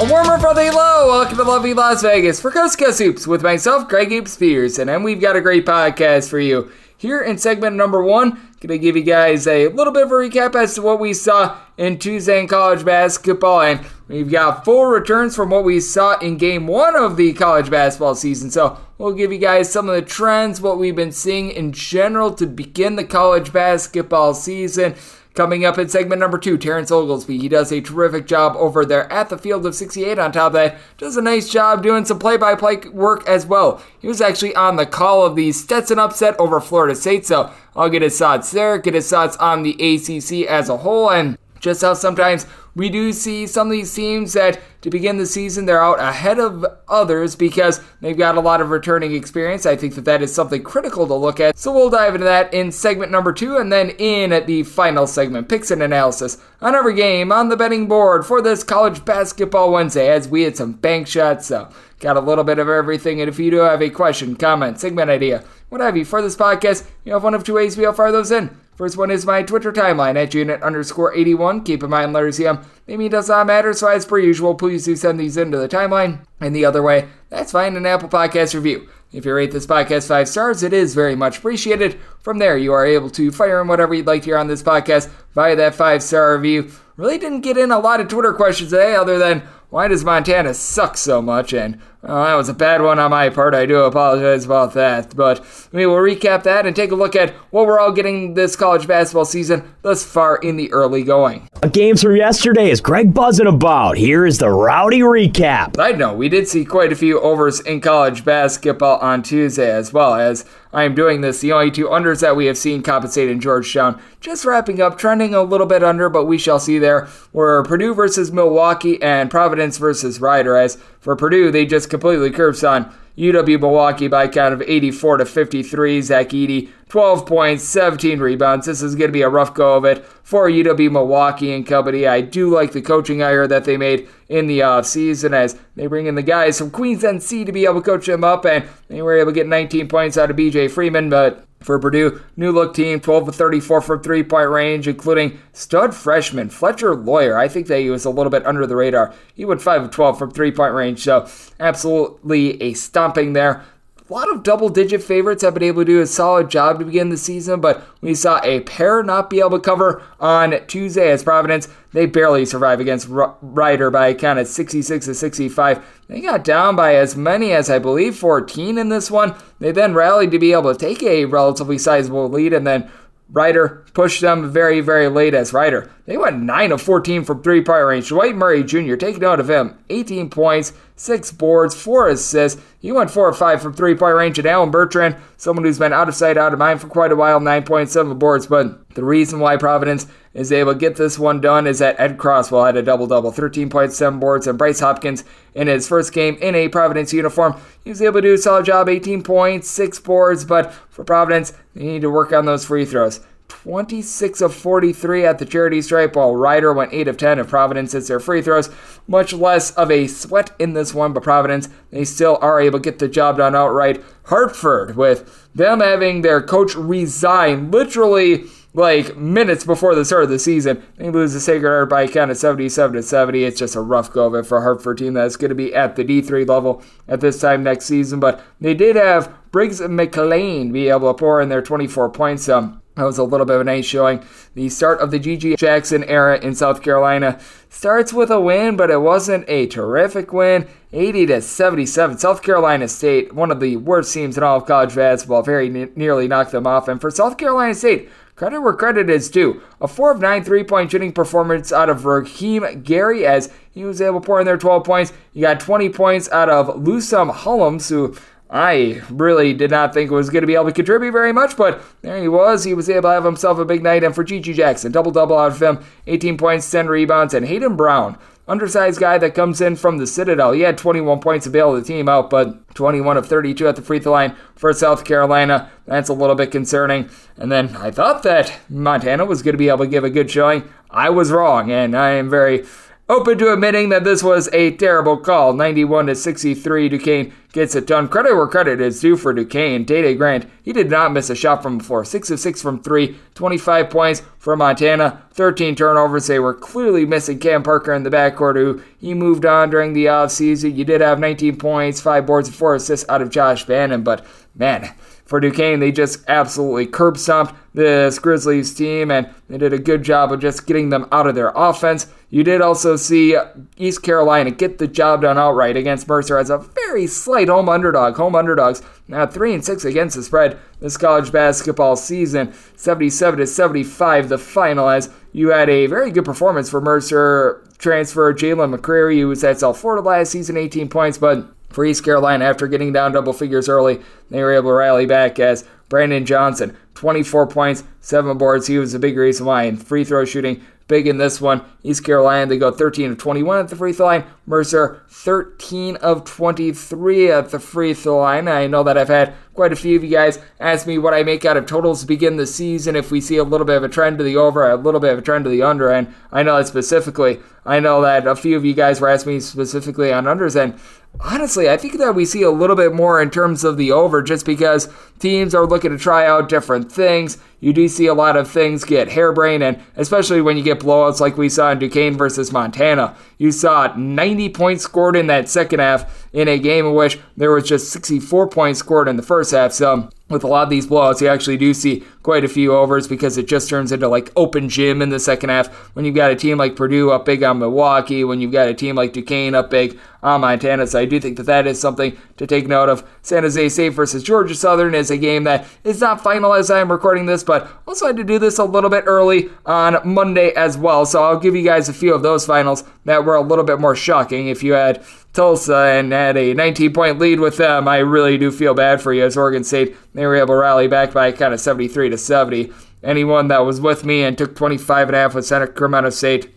A warmer brother hello, welcome to lovely Las Vegas for Coast Coast Hoops with myself, Greg Hoops Spears, and then we've got a great podcast for you. Here in segment number one, gonna give you guys a little bit of a recap as to what we saw in Tuesday in college basketball, and we've got full returns from what we saw in game one of the college basketball season. So we'll give you guys some of the trends, what we've been seeing in general to begin the college basketball season. Coming up in segment number two, Terrence Oglesby. He does a terrific job over there at the Field of 68. On top of that, does a nice job doing some play-by-play work as well. He was actually on the call of the Stetson upset over Florida State, so I'll get his thoughts there, get his thoughts on the ACC as a whole, and just how sometimes we do see some of these teams that to begin the season they're out ahead of others because they've got a lot of returning experience. I think that that is something critical to look at. So we'll dive into that in segment number two and then in at the final segment, picks and analysis on every game on the betting board for this college basketball Wednesday as we had some bank shots. So got a little bit of everything. And if you do have a question, comment, segment idea, what have you for this podcast, you have one of two ways we'll fire those in. First one is my Twitter timeline at unit underscore 81. Keep in mind, letters EM, maybe does not matter, so as per usual, please do send these into the timeline. And the other way, that's fine, an Apple Podcast review. If you rate this podcast five stars, it is very much appreciated. From there, you are able to fire in whatever you'd like to hear on this podcast via that five star review. Really didn't get in a lot of Twitter questions today, other than why does Montana suck so much? And well, that was a bad one on my part. I do apologize about that. But we will recap that and take a look at what we're all getting this college basketball season thus far in the early going. Games from yesterday is Greg buzzing about. Here is the rowdy recap. I know we did see quite a few overs in college basketball on Tuesday as well as I am doing this. The only two unders that we have seen compensate in Georgetown. Just wrapping up, trending a little bit under, but we shall see there. Were Purdue versus Milwaukee and Providence versus Rider. As for Purdue, they just completely curves on UW Milwaukee by count of 84 to 53. Zach Edey, 12 points, 17 rebounds. This is going to be a rough go of it for UW Milwaukee and company. I do like the coaching hire that they made in the offseason as they bring in the guys from Queens NC to be able to coach them up, and they were able to get 19 points out of BJ Freeman, but for Purdue, new look team, 12 of 34 from three point range, including stud freshman Fletcher Loyer. I think that he was a little bit under the radar. He went 5 of 12 from three point range, so absolutely a stomping there. A lot of double digit favorites have been able to do a solid job to begin the season, but we saw a pair not be able to cover on Tuesday as Providence. They barely survive against Rider by a count of 66 to 65. They got down by as many as I believe 14 in this one. They then rallied to be able to take a relatively sizable lead and then Rider pushed them very, very late as Rider. They went 9 of 14 from three point range. Dwight Murray Jr., take note of him. 18 points, 6 boards, 4 assists. He went 4 of 5 from three point range. And Alan Bertrand, someone who's been out of sight, out of mind for quite a while, 9.7 boards. But the reason why Providence is able to get this one done is that Ed Croswell had a double double, 13.7 boards, and Bryce Hopkins in his first game in a Providence uniform. He was able to do a solid job, 18 points, 6 boards, but for Providence, they need to work on those free throws. 26 of 43 at the charity stripe, while Rider went 8 of 10 if Providence hits their free throws. Much less of a sweat in this one, but Providence, they still are able to get the job done outright. Hartford, with them having their coach resign literally like minutes before the start of the season. They lose the Sacred Heart by a count of 77 to 70. It's just a rough go of it for a Hartford team that's going to be at the D3 level at this time next season. But they did have Briggs McClain be able to pour in their 24 points. Um, That was a little bit of a nice showing. The start of the GG Jackson era in South Carolina starts with a win, but it wasn't a terrific win. 80 to 77. South Carolina State, one of the worst teams in all of college basketball, very ne- nearly knocked them off. And for South Carolina State, credit where credit is due. A 4 of 9 three point shooting performance out of Raheem Gary as he was able to pour in there 12 points. You got 20 points out of Lusum Hullums, who I really did not think was going to be able to contribute very much, but there he was. He was able to have himself a big night. And for GG Jackson, double double out of him 18 points, 10 rebounds, and Hayden Brown, undersized guy that comes in from the Citadel. He had 21 points to bail the team out, but 21 of 32 at the free throw line for South Carolina. That's a little bit concerning. And then I thought that Montana was going to be able to give a good showing. I was wrong, and I am very open to admitting that this was a terrible call. 91 to 63, Duquesne gets it done. Credit where credit is due for Duquesne. Dae Dae Grant, he did not miss a shot from before. 6 of 6 from 3, 25 points for Montana, 13 turnovers. They were clearly missing Cam Parker in the backcourt, who he moved on during the offseason. You did have 19 points, 5 boards, and 4 assists out of Josh Bannan, but man, for Duquesne, they just absolutely curb stomped this Grizzlies team, and they did a good job of just getting them out of their offense. You did also see East Carolina get the job done outright against Mercer as a very slight home underdog. Home underdogs now three and six against the spread this college basketball season, 77 to 75. The final as you had a very good performance for Mercer transfer Jalyn McCreary, who was at South Florida last season, 18 points, but for East Carolina, after getting down double figures early, they were able to rally back as Brandon Johnson, 24 points, 7 boards. He was a big reason why in free throw shooting big in this one. East Carolina, they go 13 of 21 at the free throw line. Mercer, 13 of 23 at the free throw line. I know that I've had quite a few of you guys ask me what I make out of totals to begin the season. If we see a little bit of a trend to the over, a little bit of a trend to the under, and I know that specifically, I know that a few of you guys were asking me specifically on unders, and honestly, I think that we see a little bit more in terms of the over just because teams are looking to try out different things. You do see a lot of things get harebrained, and especially when you get blowouts like we saw in Duquesne versus Montana. You saw 90 points scored in that second half in a game in which there was just 64 points scored in the first half. So with a lot of these blowouts, you actually do see quite a few overs because it just turns into like open gym in the second half. When you've got a team like Purdue up big on Milwaukee, when you've got a team like Duquesne up big on Montana, so I do think that that is something to take note of. San Jose State versus Georgia Southern is a game that is not final as I am recording this, but also had to do this a little bit early on Monday as well. So I'll give you guys a few of those finals that were a little bit more shocking. If you had Tulsa and had a 19 point lead with them, I really do feel bad for you as Oregon State. They were able to rally back by kind of 73 to 70. Anyone that was with me and took 25 and a half with Sacramento State,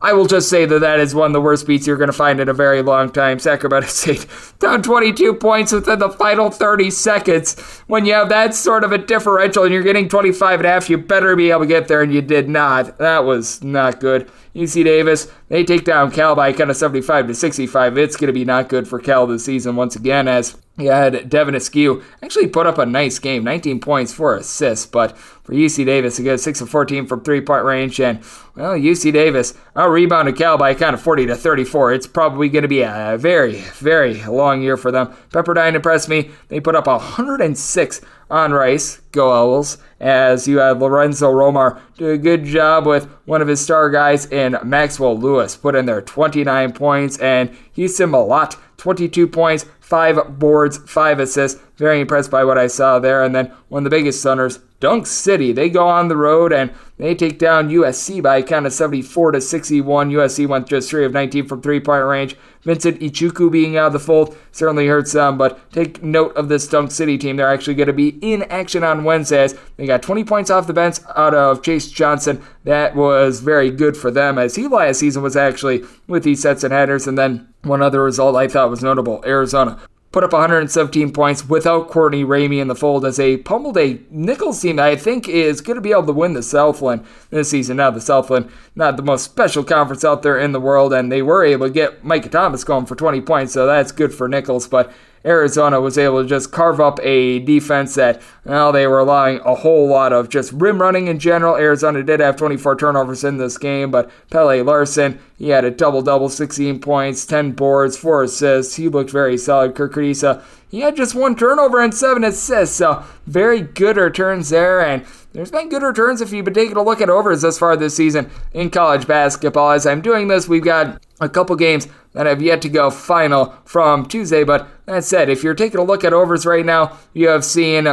I will just say that that is one of the worst beats you're going to find in a very long time. Sacramento State down 22 points within the final 30 seconds. When you have that sort of a differential and you're getting 25 and a half, you better be able to get there, and you did not. That was not good. UC Davis, they take down Cal by kind of 75 to 65. It's going to be not good for Cal this season once again as he had Devin Askew actually put up a nice game, 19 points, 4 assists, but for UC Davis, he goes 6 of 14 from three point range, and well, UC Davis out rebounded Cal by kind of 40 to 34. It's probably going to be a very, very long year for them. Pepperdine impressed me. They put up 106 on Rice. Go Owls. As you had Lorenzo Romar do a good job with one of his star guys in Maxwell Lewis. Put in there 29 points. And Houston Mallette, 22 points, 5 boards, 5 assists. Very impressed by what I saw there. And then one of the biggest stunners, Dunk City. They go on the road and they take down USC by a count of 74 to 61. USC went just 3 of 19 from three point range. Vincent Iwuchukwu being out of the fold certainly hurts them, but take note of this Dunk City team. They're actually going to be in action on Wednesdays. They got 20 points off the bench out of Chase Johnson. That was very good for them as he last season was actually with these Stetson Hatters. And then one other result I thought was notable Arizona put up 117 points without Courtney Ramey in the fold as a pummeled a Nicholls team that I think is going to be able to win the Southland this season. Now, the Southland, not the most special conference out there in the world, and they were able to get Micah Thomas going for 20 points, so that's good for Nicholls. But Arizona was able to just carve up a defense that, well, they were allowing a whole lot of just rim running in general. Arizona did have 24 turnovers in this game, but Pelle Larsson, he had a double double, 16 points, 10 boards, 4 assists. He looked very solid. Kerr Kriisa, he had just one turnover and 7 assists, so very good returns there. And there's been good returns if you've been taking a look at overs thus far this season in college basketball. As I'm doing this, we've got a couple games that have yet to go final from Tuesday. But that said, if you're taking a look at overs right now, you have seen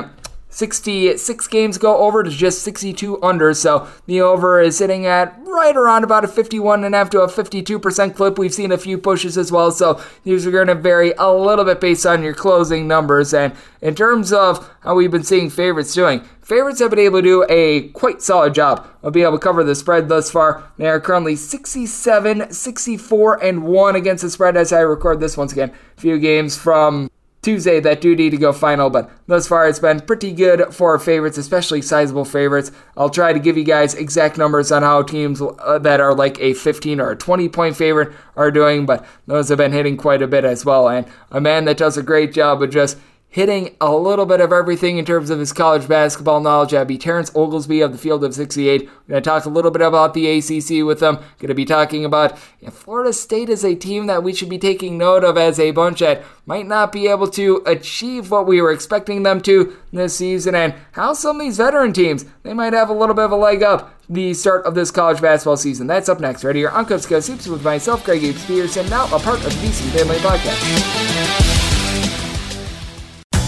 66 games go over to just 62 under. So the over is sitting at right around about a 51 and a half to a 52% clip. We've seen a few pushes as well. So these are going to vary a little bit based on your closing numbers. And in terms of how we've been seeing favorites doing, favorites have been able to do a quite solid job of being able to cover the spread thus far. They are currently 67, 64, and 1 against the spread as I record this once again. A few games from Tuesday that do need to go final, but thus far it's been pretty good for favorites, especially sizable favorites. I'll try to give you guys exact numbers on how teams uh, that are like a 15 or a 20 point favorite are doing, but those have been hitting quite a bit as well. And a man that does a great job of just hitting a little bit of everything in terms of his college basketball knowledge. That'd be Terrence Oglesby of the Field of 68. We're going to talk a little bit about the ACC with them. Going to be talking about Florida State is a team that we should be taking note of as a bunch that might not be able to achieve what we were expecting them to this season, and how some of these veteran teams they might have a little bit of a leg up the start of this college basketball season. That's up next, right here on Cubs Soups with myself, Greg Apes Peterson, now a part of the VSiN Family Podcast.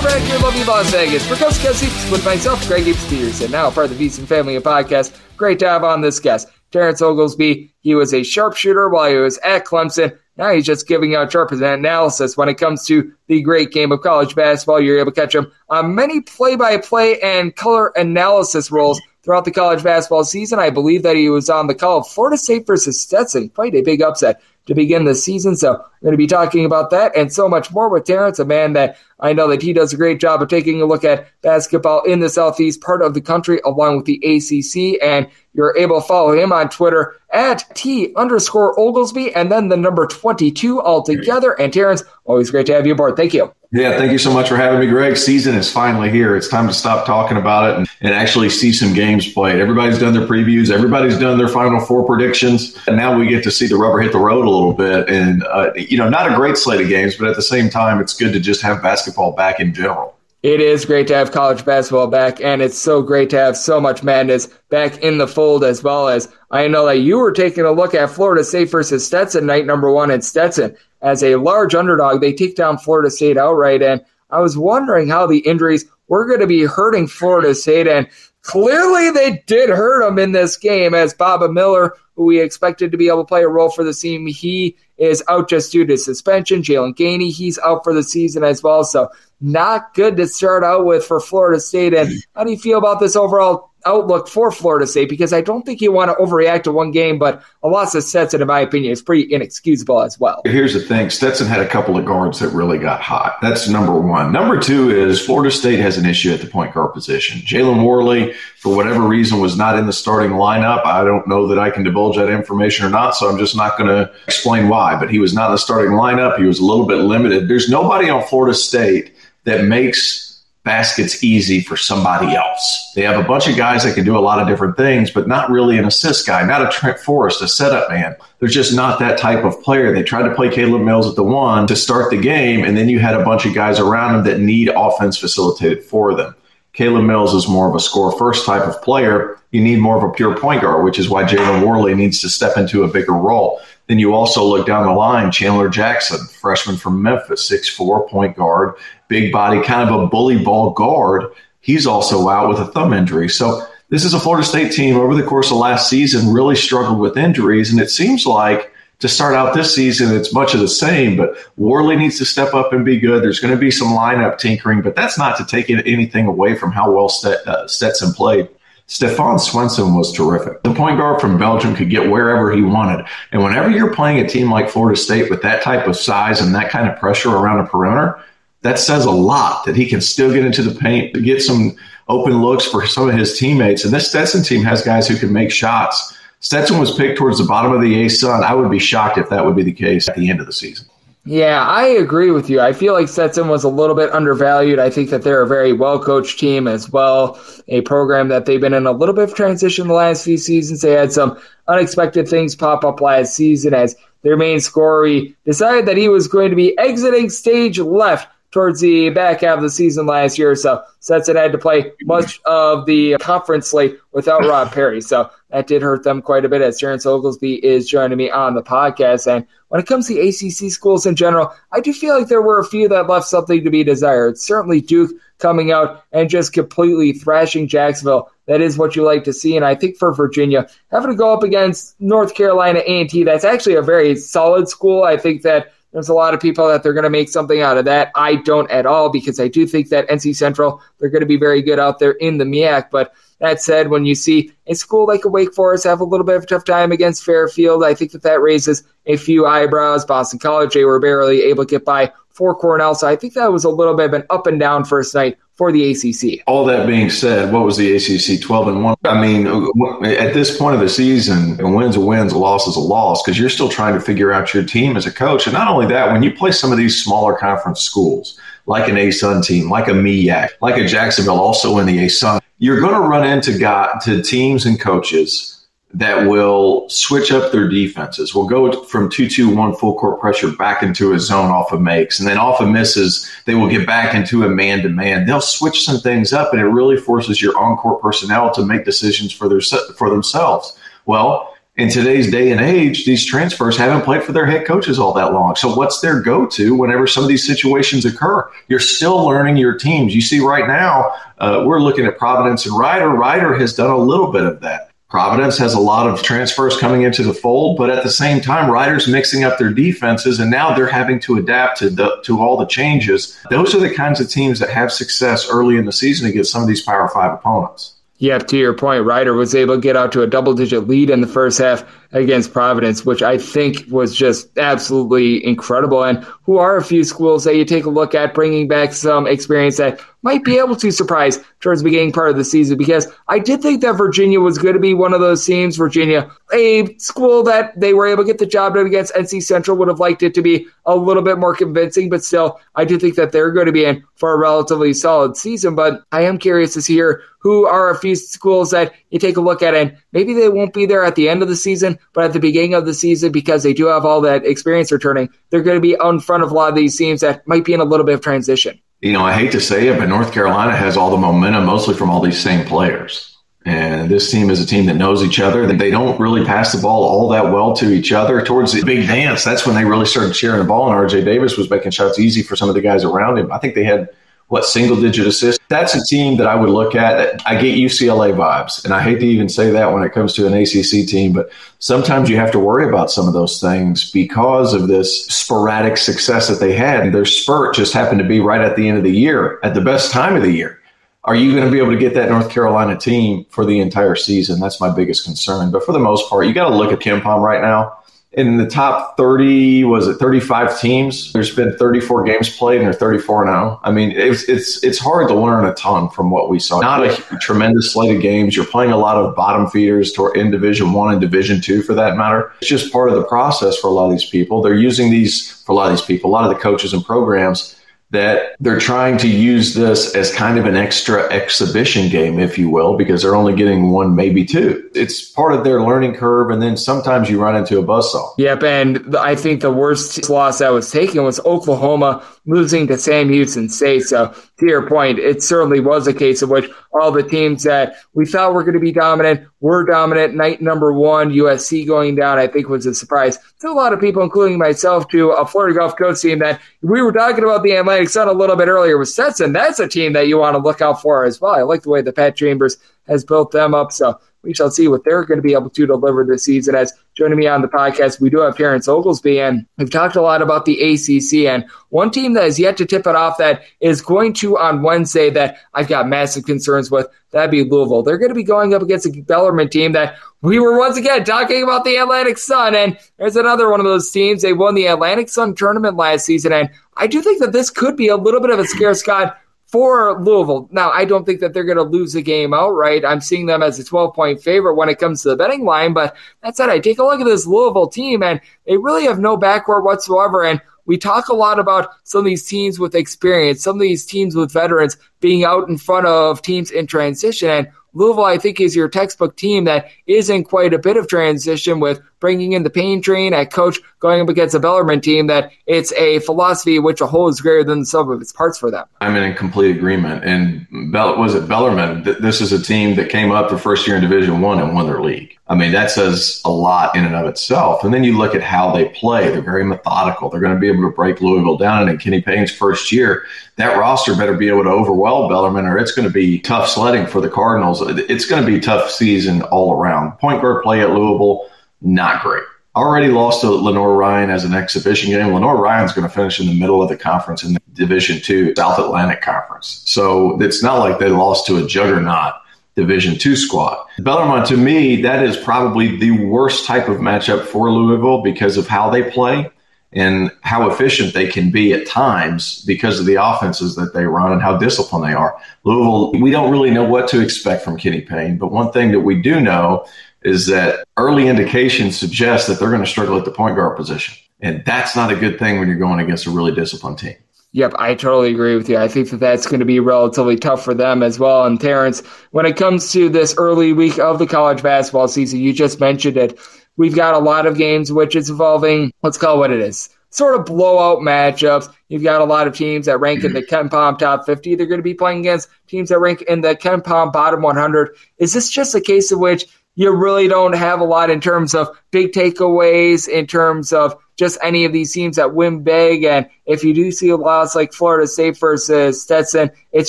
We're back in lovely Las Vegas for Coast Coast with myself, Greg Gibbs Peterson, now part of the VSiN family of Podcast. Great to have on this guest, Terrence Oglesby. He was a sharpshooter while he was at Clemson. Now he's just giving out sharp analysis when it comes to the great game of college basketball. You're able to catch him on many play by play and color analysis roles throughout the college basketball season. I believe that he was on the call of Florida State versus Stetson. Quite a big upset to begin the season. So I'm going to be talking about that and so much more with Terrence, a man that I know that he does a great job of taking a look at basketball in the southeast part of the country along with the ACC. And you're able to follow him on Twitter at T underscore Oglesby and then the number 22 altogether. And Terrence, always great to have you aboard. Thank you. Yeah, thank you so much for having me, Greg. Season is finally here. It's time to stop talking about it and, and, actually see some games played. Everybody's done their previews, everybody's done their Final Four predictions, and now we get to see the rubber hit the road a little bit. And, uh, you know, not a great slate of games, but at the same time, it's good to just have basketball back in general. It is great to have college basketball back, and it's so great to have so much madness back in the fold as well as I know that you were taking a look at Florida State versus Stetson, night number one in Stetson. As a large underdog, they take down Florida State outright, and I was wondering how the injuries were going to be hurting Florida State, and clearly they did hurt them in this game as Baba Miller, who we expected to be able to play a role for the team, he is out just due to suspension. Jaylan Gainey, he's out for the season as well. So not good to start out with for Florida State. And how do you feel about this overall outlook for Florida State because I don't think you want to overreact to one game, but a loss of Stetson, in my opinion, is pretty inexcusable as well. Here's the thing Stetson had a couple of guards that really got hot. That's number one. Number two is Florida State has an issue at the point guard position. Jalen Warley, for whatever reason, was not in the starting lineup. I don't know that I can divulge that information or not, so I'm just not going to explain why, but he was not in the starting lineup. He was a little bit limited. There's nobody on Florida State that makes baskets easy for somebody else. They have a bunch of guys that can do a lot of different things, but not really an assist guy, not a Trent Forrest, a setup man. They're just not that type of player. They tried to play Caleb Mills at the one to start the game, and then you had a bunch of guys around him that need offense facilitated for them. Caleb Mills is more of a score first type of player. You need more of a pure point guard, which is why Jalen Warley needs to step into a bigger role. Then you also look down the line, Chandler Jackson, freshman from Memphis, six four point guard, big body, kind of a bully ball guard. He's also out with a thumb injury. So this is a Florida State team over the course of last season really struggled with injuries. And it seems like to start out this season, it's much of the same, but Warley needs to step up and be good. There's going to be some lineup tinkering, but that's not to take anything away from how well uh, Stetson played. Stefan Swenson was terrific. The point guard from Belgium could get wherever he wanted. And whenever you're playing a team like Florida State with that type of size and that kind of pressure around a perimeter, that says a lot that he can still get into the paint, get some open looks for some of his teammates. And this Stetson team has guys who can make shots. Stetson was picked towards the bottom of the ASUN. I would be shocked if that would be the case at the end of the season. Yeah, I agree with you. I feel like Stetson was a little bit undervalued. I think that they're a very well coached team as well, a program that they've been in a little bit of transition the last few seasons. They had some unexpected things pop up last season as their main scorer. Decided that he was going to be exiting stage left towards the back half of the season last year. So Stetson had to play much of the conference slate without Rob Perry. So that did hurt them quite a bit as Terrence Oglesby is joining me on the podcast. And when it comes to ACC schools in general, I do feel like there were a few that left something to be desired. Certainly Duke coming out and just completely thrashing Jacksonville. That is what you like to see. And I think for Virginia, having to go up against North Carolina A&T, that's actually a very solid school. I think that there's a lot of people that they're going to make something out of that. I don't at all because I do think that NC Central, they're going to be very good out there in the MEAC. But that said, when you see a school like a Wake Forest have a little bit of a tough time against Fairfield, I think that that raises a few eyebrows. Boston College, they were barely able to get by for Cornell. So I think that was a little bit of an up and down first night for the ACC. All that being said, what was the ACC 12 and 1? I mean, uh, at this point of the season, a win's a win, a loss is a loss because you're still trying to figure out your team as a coach. And not only that, when you play some of these smaller conference schools, like an ASUN team, like a MEAC, like a Jacksonville, also in the ASUN, you're going to run into got to teams and coaches that will switch up their defenses. Will go from 2 2 1 full court pressure back into a zone off of makes. And then off of misses, they will get back into a man to man. They'll switch some things up, and it really forces your on court personnel to make decisions for, their, for themselves. Well, in today's day and age, these transfers haven't played for their head coaches all that long. So, what's their go to whenever some of these situations occur? You're still learning your teams. You see, right now, uh, we're looking at Providence and Rider. Rider has done a little bit of that Providence has a lot of transfers coming into the fold, but at the same time, Rider's mixing up their defenses, and now they're having to adapt to the, to all the changes. Those are the kinds of teams that have success early in the season against some of these Power Five opponents. Yeah, to your point, Rider was able to get out to a double digit lead in the first half against Providence, which I think was just absolutely incredible. And who are a few schools that you take a look at bringing back some experience that might be able to surprise towards the beginning part of the season because I did think that Virginia was going to be one of those teams. Virginia, a school that they were able to get the job done against NC Central, would have liked it to be a little bit more convincing, but still, I do think that they're going to be in for a relatively solid season. But I am curious to hear who are a few schools that you take a look at and maybe they won't be there at the end of the season, but at the beginning of the season, because they do have all that experience returning, they're going to be in front of a lot of these teams that might be in a little bit of transition. You know, I hate to say it, but North Carolina has all the momentum mostly from all these same players. And this team is a team that knows each other. They don't really pass the ball all that well to each other. Towards the big dance, that's when they really started sharing the ball. And RJ Davis was making shots easy for some of the guys around him. I think they had what single digit assists. That's a team that I would look at. I get UCLA vibes, and I hate to even say that when it comes to an ACC team, but sometimes you have to worry about some of those things because of this sporadic success that they had. Their spurt just happened to be right at the end of the year, at the best time of the year. Are you going to be able to get that North Carolina team for the entire season? That's my biggest concern. But for the most part, you got to look at KenPom right now in the top 30 was it 35 teams? There's been 34 games played and they're 34 now. I mean it's it's it's hard to learn a ton from what we saw. Not a tremendous slate of games. You're playing a lot of bottom feeders to in division one and division two for that matter. It's just part of the process for a lot of these people. They're using these for a lot of these people a lot of the coaches and programs that they're trying to use this as kind of an extra exhibition game, if you will, because they're only getting one, maybe two. It's part of their learning curve, and then sometimes you run into a buzzsaw. Yep, and I think the worst loss that was taken was Oklahoma losing to Sam Houston State. So, to your point, it certainly was a case of which all the teams that we thought were going to be dominant were dominant. Night number one, USC going down, I think was a surprise to a lot of people, including myself, to a Florida Gulf Coast team that we were talking about the Atlantic Sun a little bit earlier with Stetson. That's a team that you want to look out for as well. I like the way the Pat Chambers has built them up. So we shall see what they're going to be able to deliver this season. As joining me on the podcast, we do have Terrence Oglesby, and we've talked a lot about the ACC. And one team that has yet to tip it off that is going to on Wednesday that I've got massive concerns with, that'd be Louisville. They're going to be going up against a Bellarmine team that we were once again talking about the Atlantic Sun. And there's another one of those teams. They won the Atlantic Sun tournament last season. And I do think that this could be a little bit of a scare Scott for Louisville. Now, I don't think that they're going to lose the game outright. I'm seeing them as a 12 point favorite when it comes to the betting line. But that said, I take a look at this Louisville team, and they really have no backcourt whatsoever. And we talk a lot about some of these teams with experience, some of these teams with veterans being out in front of teams in transition. And Louisville, I think, is your textbook team that is in quite a bit of transition with bringing in the pain train at coach going up against a Bellarmine team that it's a philosophy which a whole is greater than the sum of its parts for them. I'm in complete agreement. And Bell, was it Bellarmine? This is a team that came up the first year in Division One and won their league. I mean, that says a lot in and of itself. And then you look at how they play. They're very methodical. They're going to be able to break Louisville down. And in Kenny Payne's first year, that roster better be able to overwhelm Bellarmine or it's going to be tough sledding for the Cardinals. It's going to be tough season all around. Point guard play at Louisville not great. Already lost to Lenoir-Rhyne as an exhibition game. Lenoir-Rhyne's going to finish in the middle of the conference in the Division Two South Atlantic Conference. So it's not like they lost to a juggernaut Division Two squad. Bellarmine, to me, that is probably the worst type of matchup for Louisville because of how they play and how efficient they can be at times because of the offenses that they run and how disciplined they are. Louisville, we don't really know what to expect from Kenny Payne, but one thing that we do know is that early indications suggest that they're going to struggle at the point guard position. And that's not a good thing when you're going against a really disciplined team. Yep, I totally agree with you. I think that that's going to be relatively tough for them as well. And Terrence, when it comes to this early week of the college basketball season, you just mentioned it. We've got a lot of games which is involving, let's call it what it is, sort of blowout matchups. You've got a lot of teams that rank in the KenPom top 50. They're going to be playing against teams that rank in the KenPom bottom 100. Is this just a case of which you really don't have a lot in terms of big takeaways, in terms of just any of these teams that win big. And if you do see a loss like Florida State versus Stetson, it's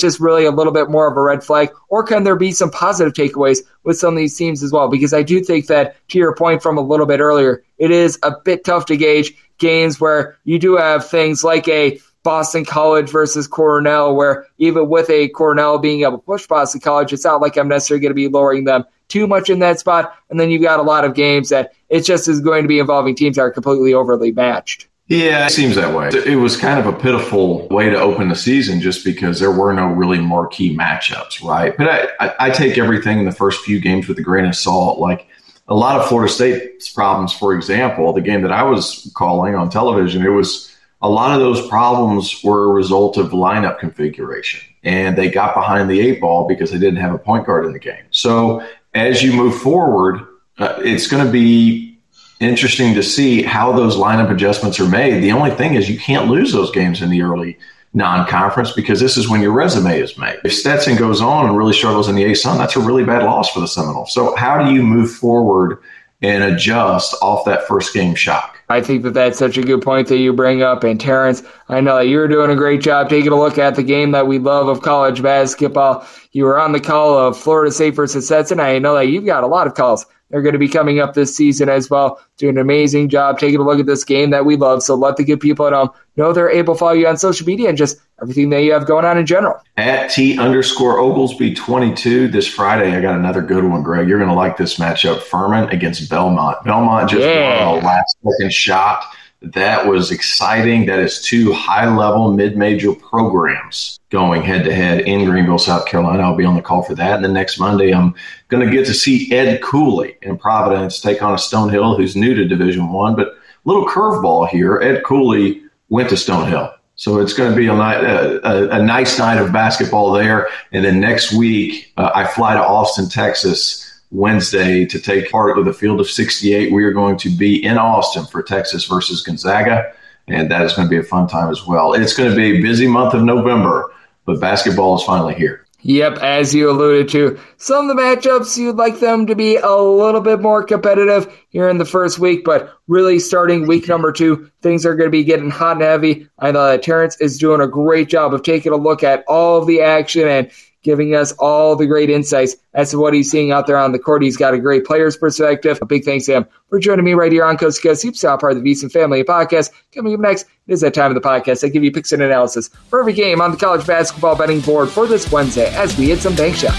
just really a little bit more of a red flag. Or can there be some positive takeaways with some of these teams as well? Because I do think that, to your point from a little bit earlier, it is a bit tough to gauge games where you do have things like a Boston College versus Cornell, where even with a Cornell being able to push Boston College, it's not like I'm necessarily going to be lowering them too much in that spot. And then you've got a lot of games that it just is going to be involving teams that are completely overly matched. Yeah, it seems that way. It was kind of a pitiful way to open the season just because there were no really marquee matchups, right? But I, I, I take everything in the first few games with a grain of salt. Like a lot of Florida State's problems, for example, the game that I was calling on television, it was a lot of those problems were a result of lineup configuration. And they got behind the eight ball because they didn't have a point guard in the game. So as you move forward, uh, it's going to be interesting to see how those lineup adjustments are made. The only thing is you can't lose those games in the early non-conference because this is when your resume is made. If Stetson goes on and really struggles in the ASUN, that's a really bad loss for the Seminoles. So how do you move forward and adjust off that first game shock? I think that that's such a good point that you bring up. And Terrence, I know that you're doing a great job taking a look at the game that we love of college basketball. You were on the call of Florida State versus Stetson. I know that you've got a lot of calls they're going to be coming up this season as well. Doing an amazing job taking a look at this game that we love. So let the good people at home know they're able to follow you on social media and just everything that you have going on in general. At T underscore Oglesby 22 this Friday, I got another good one, Greg. You're going to like this matchup. Furman against Belmont. Belmont just yeah. won a last second shot that was exciting. That is two high level mid major programs going head to head in Greenville, South Carolina. I'll be on the call for that. And then next Monday, I'm going to get to see Ed Cooley in Providence take on a Stonehill who's new to Division One. But little curveball here. Ed Cooley went to Stonehill. So it's going to be a, night, a, a, nice night of basketball there. And then next week, uh, I fly to Austin, Texas Wednesday to take part with the field of 68. We are going to be in Austin for Texas versus Gonzaga, and that is going to be a fun time as well. It's going to be a busy month of November, but basketball is finally here. Yep, as you alluded to, some of the matchups you'd like them to be a little bit more competitive here in the first week, but really starting week number two, things are going to be getting hot and heavy. I know that Terrence is doing a great job of taking a look at all of the action and giving us all the great insights as to what he's seeing out there on the court. He's got a great player's perspective. A big thanks to him for joining me right here on Coast to Coast Superstar, part of the VSiN Family podcast. Coming up next, it is that time of the podcast. I give you picks and analysis for every game on the college basketball betting board for this Wednesday as we hit some bank shots.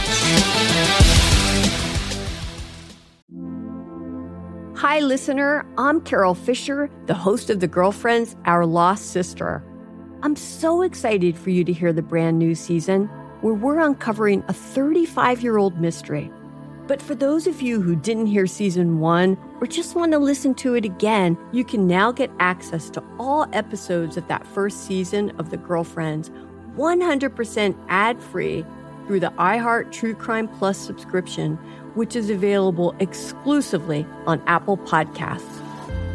Hi, listener. I'm Carol Fisher, the host of The Girlfriends, Our Lost Sister. I'm so excited for you to hear the brand new season where we're uncovering a 35 year old mystery. But for those of you who didn't hear season one or just want to listen to it again, you can now get access to all episodes of that first season of The Girlfriends 100% ad free through the iHeart True Crime Plus subscription, which is available exclusively on Apple Podcasts.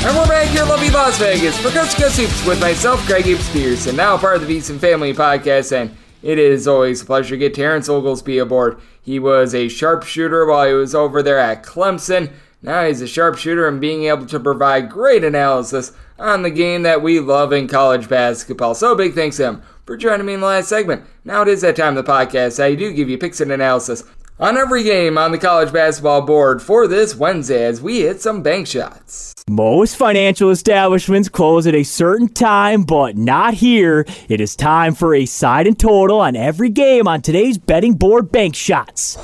And we're back here, lovely Las Vegas, for Coast Coast Hoops with myself, Greg Gibbs Pearson, now part of the VSiN Family Podcast, and it is always a pleasure to get Terrence Oglesby aboard. He was a sharpshooter while he was over there at Clemson. Now he's a sharpshooter and being able to provide great analysis on the game that we love in college basketball. So big thanks to him for joining me in the last segment. Now it is that time of the podcast. I do give you picks and analysis on every game on the college basketball board for this Wednesday as we hit some bank shots. Most financial establishments close at a certain time, but not here. It is time for a side and total on every game on today's betting board bank shots.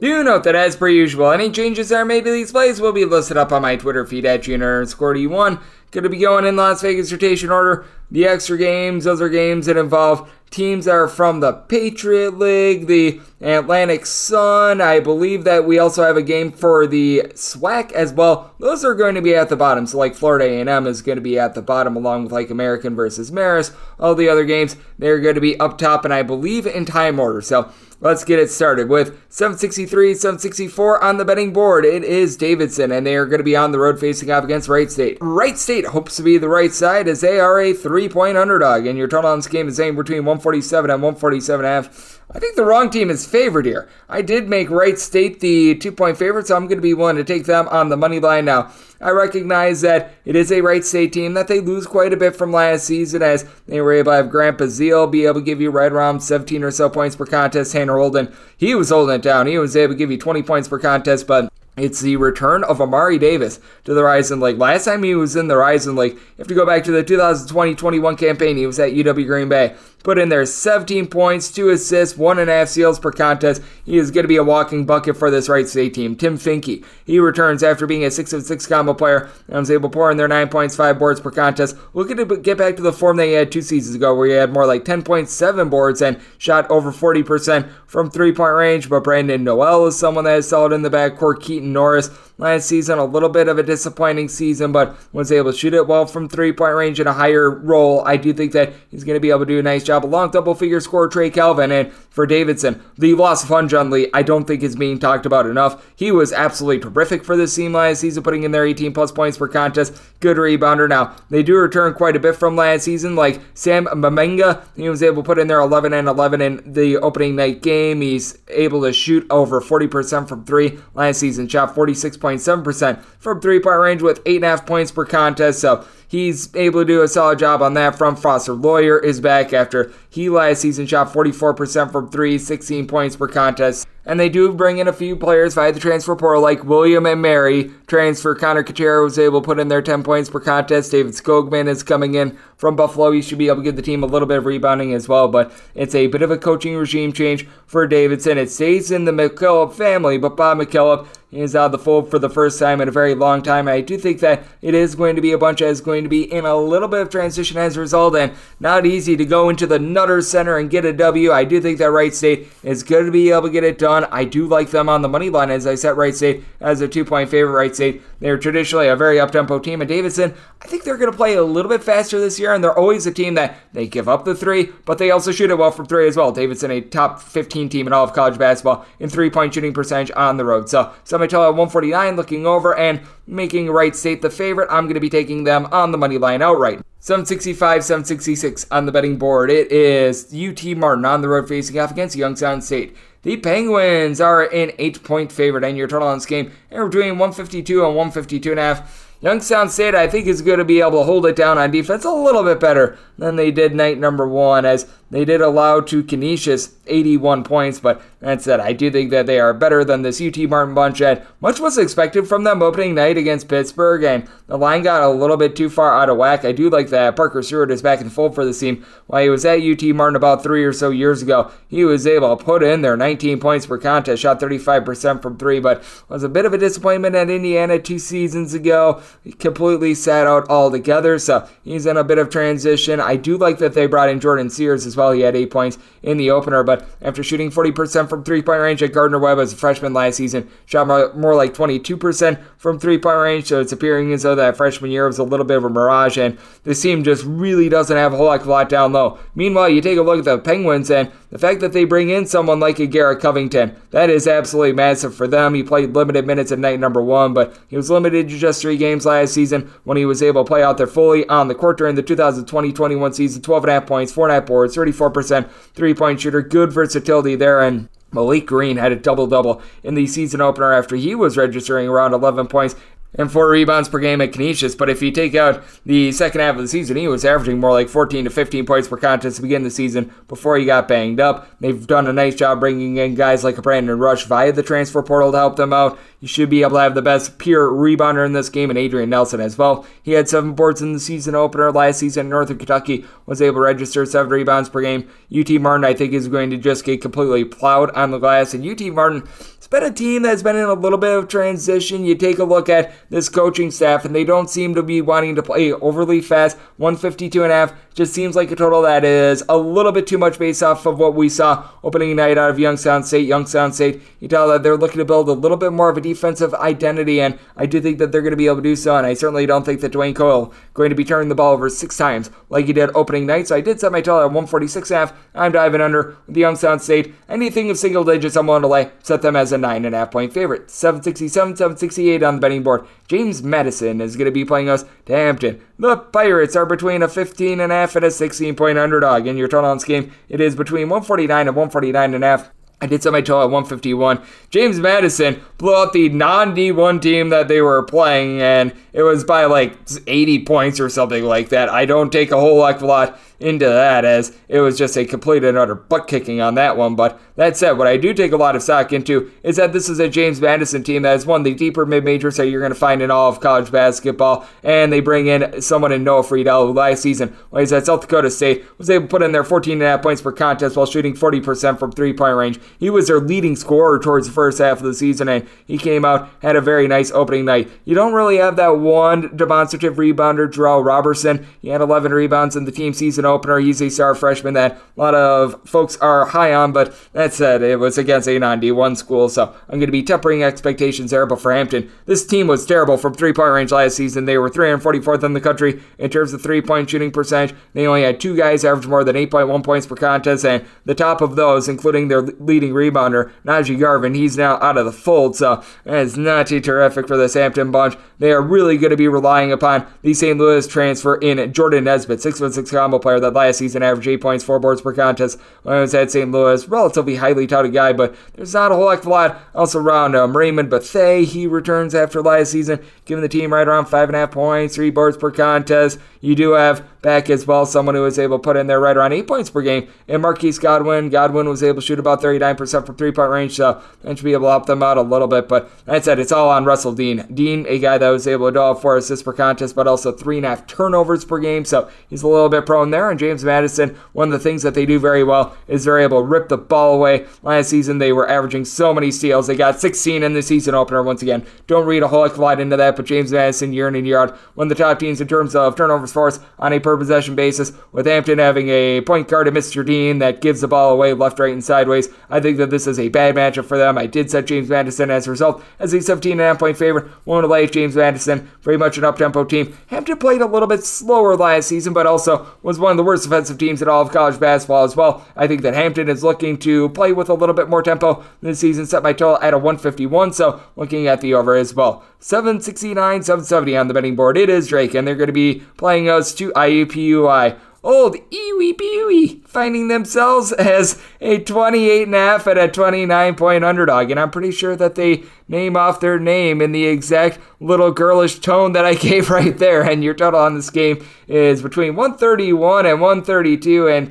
Do note that as per usual, any changes that are made to these plays will be listed up on my Twitter feed at junior score one Going to be going in Las Vegas rotation order. The extra games, those are games that involve teams that are from the Patriot League, the Atlantic Sun. I believe that we also have a game for the SWAC as well. Those are going to be at the bottom. So like Florida A&M is going to be at the bottom along with like American versus Marist. All the other games, they're going to be up top and I believe in time order. So Let's get it started with 763, 764 on the betting board. It is Davidson, and they are going to be on the road facing off against Wright State. Wright State hopes to be the right side as they are a three point underdog, and your total on this game is saying between 147 and 147 half. I think the wrong team is favored here. I did make Wright State the two point favorite, so I'm going to be willing to take them on the money line now. I recognize that it is a Wright State team that they lose quite a bit from last season as they were able to have Grant Basile be able to give you right around 17 or so points per contest. Tanner Holden, he was holding it down. He was able to give you 20 points per contest, but it's the return of Amari Davis to the Horizon League. Last time he was in the Horizon League, you have to go back to the 2020-21 campaign. He was at UW Green Bay. Put in there 17 points, 2 assists, 1.5 steals per contest. He is going to be a walking bucket for this Wright State team. Tim Finke, he returns after being a 6 of 6 combo player and was able to pour in their 9 points, 5 boards per contest. Looking to get back to the form they had two seasons ago where he had more like 10.7 boards and shot over 40% from three point range. But Brandon Noel is someone that is solid in the backcourt. Keaton Norris last season, a little bit of a disappointing season, but was able to shoot it well from three point range in a higher role. I do think that he's going to be able to do a nice job. A long double figure score, Trey Calvin, and for Davidson, the loss of Hyunjung Lee, I don't think is being talked about enough. He was absolutely terrific for this team last season, putting in their 18 plus points per contest. Good rebounder. Now, they do return quite a bit from last season, like Sam Mennenga. He was able to put in their 11 and 11 in the opening night game. He's able to shoot over 40% from three. Last season, shot 46.7% from three point range with 8.5 points per contest. So he's able to do a solid job on that front. Foster Loyer is back after he last season shot 44% from three, 16 points per contest. And they do bring in a few players via the transfer portal, like William and Mary. Transfer Connor Kochera was able to put in their 10 points per contest. David Skogman is coming in from Buffalo. He should be able to give the team a little bit of rebounding as well, but it's a bit of a coaching regime change for Davidson. It stays in the McKillop family, but Bob McKillop is out of the fold for the first time in a very long time. I do think that it is going to be a bunch that is going to be in a little bit of transition as a result, and not easy to go into the Nutter Center and get a W. I do think that Wright State is going to be able to get it done. I do like them on the money line as I set Wright State as a two point favorite. Wright State, they're traditionally a very up tempo team, and Davidson, I think they're going to play a little bit faster this year, and they're always a team that they give up the three, but they also shoot it well from three as well. Davidson, a top 15 team in all of college basketball in three point shooting percentage on the road. So, Sumitomo at 149 looking over and making Wright State the favorite. I'm going to be taking them on the money line outright. 765, 766 on the betting board. It is UT Martin on the road facing off against Youngstown State. The Penguins are an eight point favorite, and your total on this game are between 152 and 152 and a half. Youngstown State, I think, is going to be able to hold it down on defense a little bit better than they did night number one, as they did allow to Canisius 81 points, but that said, I do think that they are better than this UT Martin bunch, and much was expected from them opening night against Pittsburgh, and the line got a little bit too far out of whack. I do like that Parker Stewart is back in full for the team. While he was at UT Martin about three or so years ago, he was able to put in there 19 points per contest, shot 35% from three, but was a bit of a disappointment at Indiana two seasons ago. He completely sat out altogether, so he's in a bit of transition. I do like that they brought in Jordan Sears as well. He had eight points in the opener, but after shooting 40% from three point range at Gardner Webb as a freshman last season, shot more, like 22% from three point range, so it's appearing as though that freshman year was a little bit of a mirage, and this team just really doesn't have a whole of a lot down low. Meanwhile, you take a look at the Penguins, and the fact that they bring in someone like a Garrett Covington, that is absolutely massive for them. He played limited minutes at night number one, but he was limited to just three games last season when he was able to play out there fully on the court during the 2020-21 season. 12.5 points, 4.5 boards, 34% three-point shooter. Good versatility there, and Malik Green had a double double in the season opener after he was registering around 11 points and four rebounds per game at Canisius. But if you take out the second half of the season, he was averaging more like 14 to 15 points per contest to begin the season before he got banged up. They've done a nice job bringing in guys like Brandon Rush via the transfer portal to help them out. You should be able to have the best pure rebounder in this game, and Adrian Nelson as well. He had seven boards in the season opener last season. Northern Kentucky was able to register seven rebounds per game. UT Martin, I think, is going to just get completely plowed on the glass, and UT Martin has been a team that's been in a little bit of transition. You take a look at this coaching staff, and they don't seem to be wanting to play overly fast. 152 and a half just seems like a total that is a little bit too much based off of what we saw opening night out of Youngstown State. Youngstown State, you tell that they're looking to build a little bit more of a defensive identity, and I do think that they're going to be able to do so. And I certainly don't think that Dwayne Cohill going to be turning the ball over six times like he did opening night. So I did set my total at 146 half. I'm diving under the Youngstown State. Anything of single digits, I'm willing to lay. Set them as a nine and a half point favorite. 767, 768 on the betting board. James Madison is going to be playing us to Hampton. The Pirates are between a 15 and a half and a 16 point underdog. In your total on this game, it is between 149 and 149 and a half. I did set my total at 151. James Madison blew out the non D1 team that they were playing, and it was by like 80 points or something like that. I don't take a whole heck of a lot into that as it was just a complete and utter butt kicking on that one. But that said, what I do take a lot of stock into is that this is a James Madison team that is one of the deeper mid majors that you're going to find in all of college basketball. And they bring in someone in Noah Freidel, who last season, when he's at South Dakota State, was able to put in their 14.5 points per contest while shooting 40% from three point range. He was their leading scorer towards the first half of the season, and he came out, had a very nice opening night. You don't really have that one demonstrative rebounder, Jerrell Robertson. He had 11 rebounds in the team season opener. He's a star freshman that a lot of folks are high on, but that said, it was against a non D1 school, so I'm going to be tempering expectations there. But for Hampton, this team was terrible from three point range last season. They were 344th in the country in terms of three point shooting percentage. They only had two guys average more than 8.1 points per contest, and the top of those, including their leading rebounder, Najee Garvin, he's now out of the fold, so it's not too terrific for this Hampton bunch. They are really going to be relying upon the St. Louis transfer in Jordan Nesbitt, 6'6 combo player that last season averaged 8 points, 4 boards per contest when I was at St. Louis. Relatively highly touted guy, but there's not a whole heck of a lot else around him. Raymond Bethea, he returns after last season, giving the team right around 5.5 points, 3 boards per contest. You do have back as well someone who was able to put in there right around 8 points per game. And Marquise Godwin, Godwin was able to shoot about 39% from three point range, so that should be able to help them out a little bit. But that said, it's all on Russell Dean. Dean, a guy that was able to do four assists per contest, but also three and a half turnovers per game, so he's a little bit prone there. And James Madison, one of the things that they do very well is they're able to rip the ball away. Last season, they were averaging so many steals. They got 16 in the season opener once again. Don't read a whole of lot into that, but James Madison, year in and year out, one of the top teams in terms of turnovers force on a per possession basis, with Hampton having a point guard, to Mr. Dean, that gives the ball away left, right, and sideways. I think that this is a bad matchup for them. I did set James Madison as a result as a 17.5 point favorite. Won't delay James Madison, very much an up tempo team. Hampton played a little bit slower last season, but also was one the worst defensive teams in all of college basketball as well. I think that Hampton is looking to play with a little bit more tempo this season. Set my total at a 151, so looking at the over as well. 769, 770 on the betting board. It is Drake, and they're going to be playing us to IUPUI old Iwi Peewee finding themselves as a 28.5 and a 29 point underdog. And I'm pretty sure that they name off their name in the exact little girlish tone that I gave right there. And your total on this game is between 131 and 132. And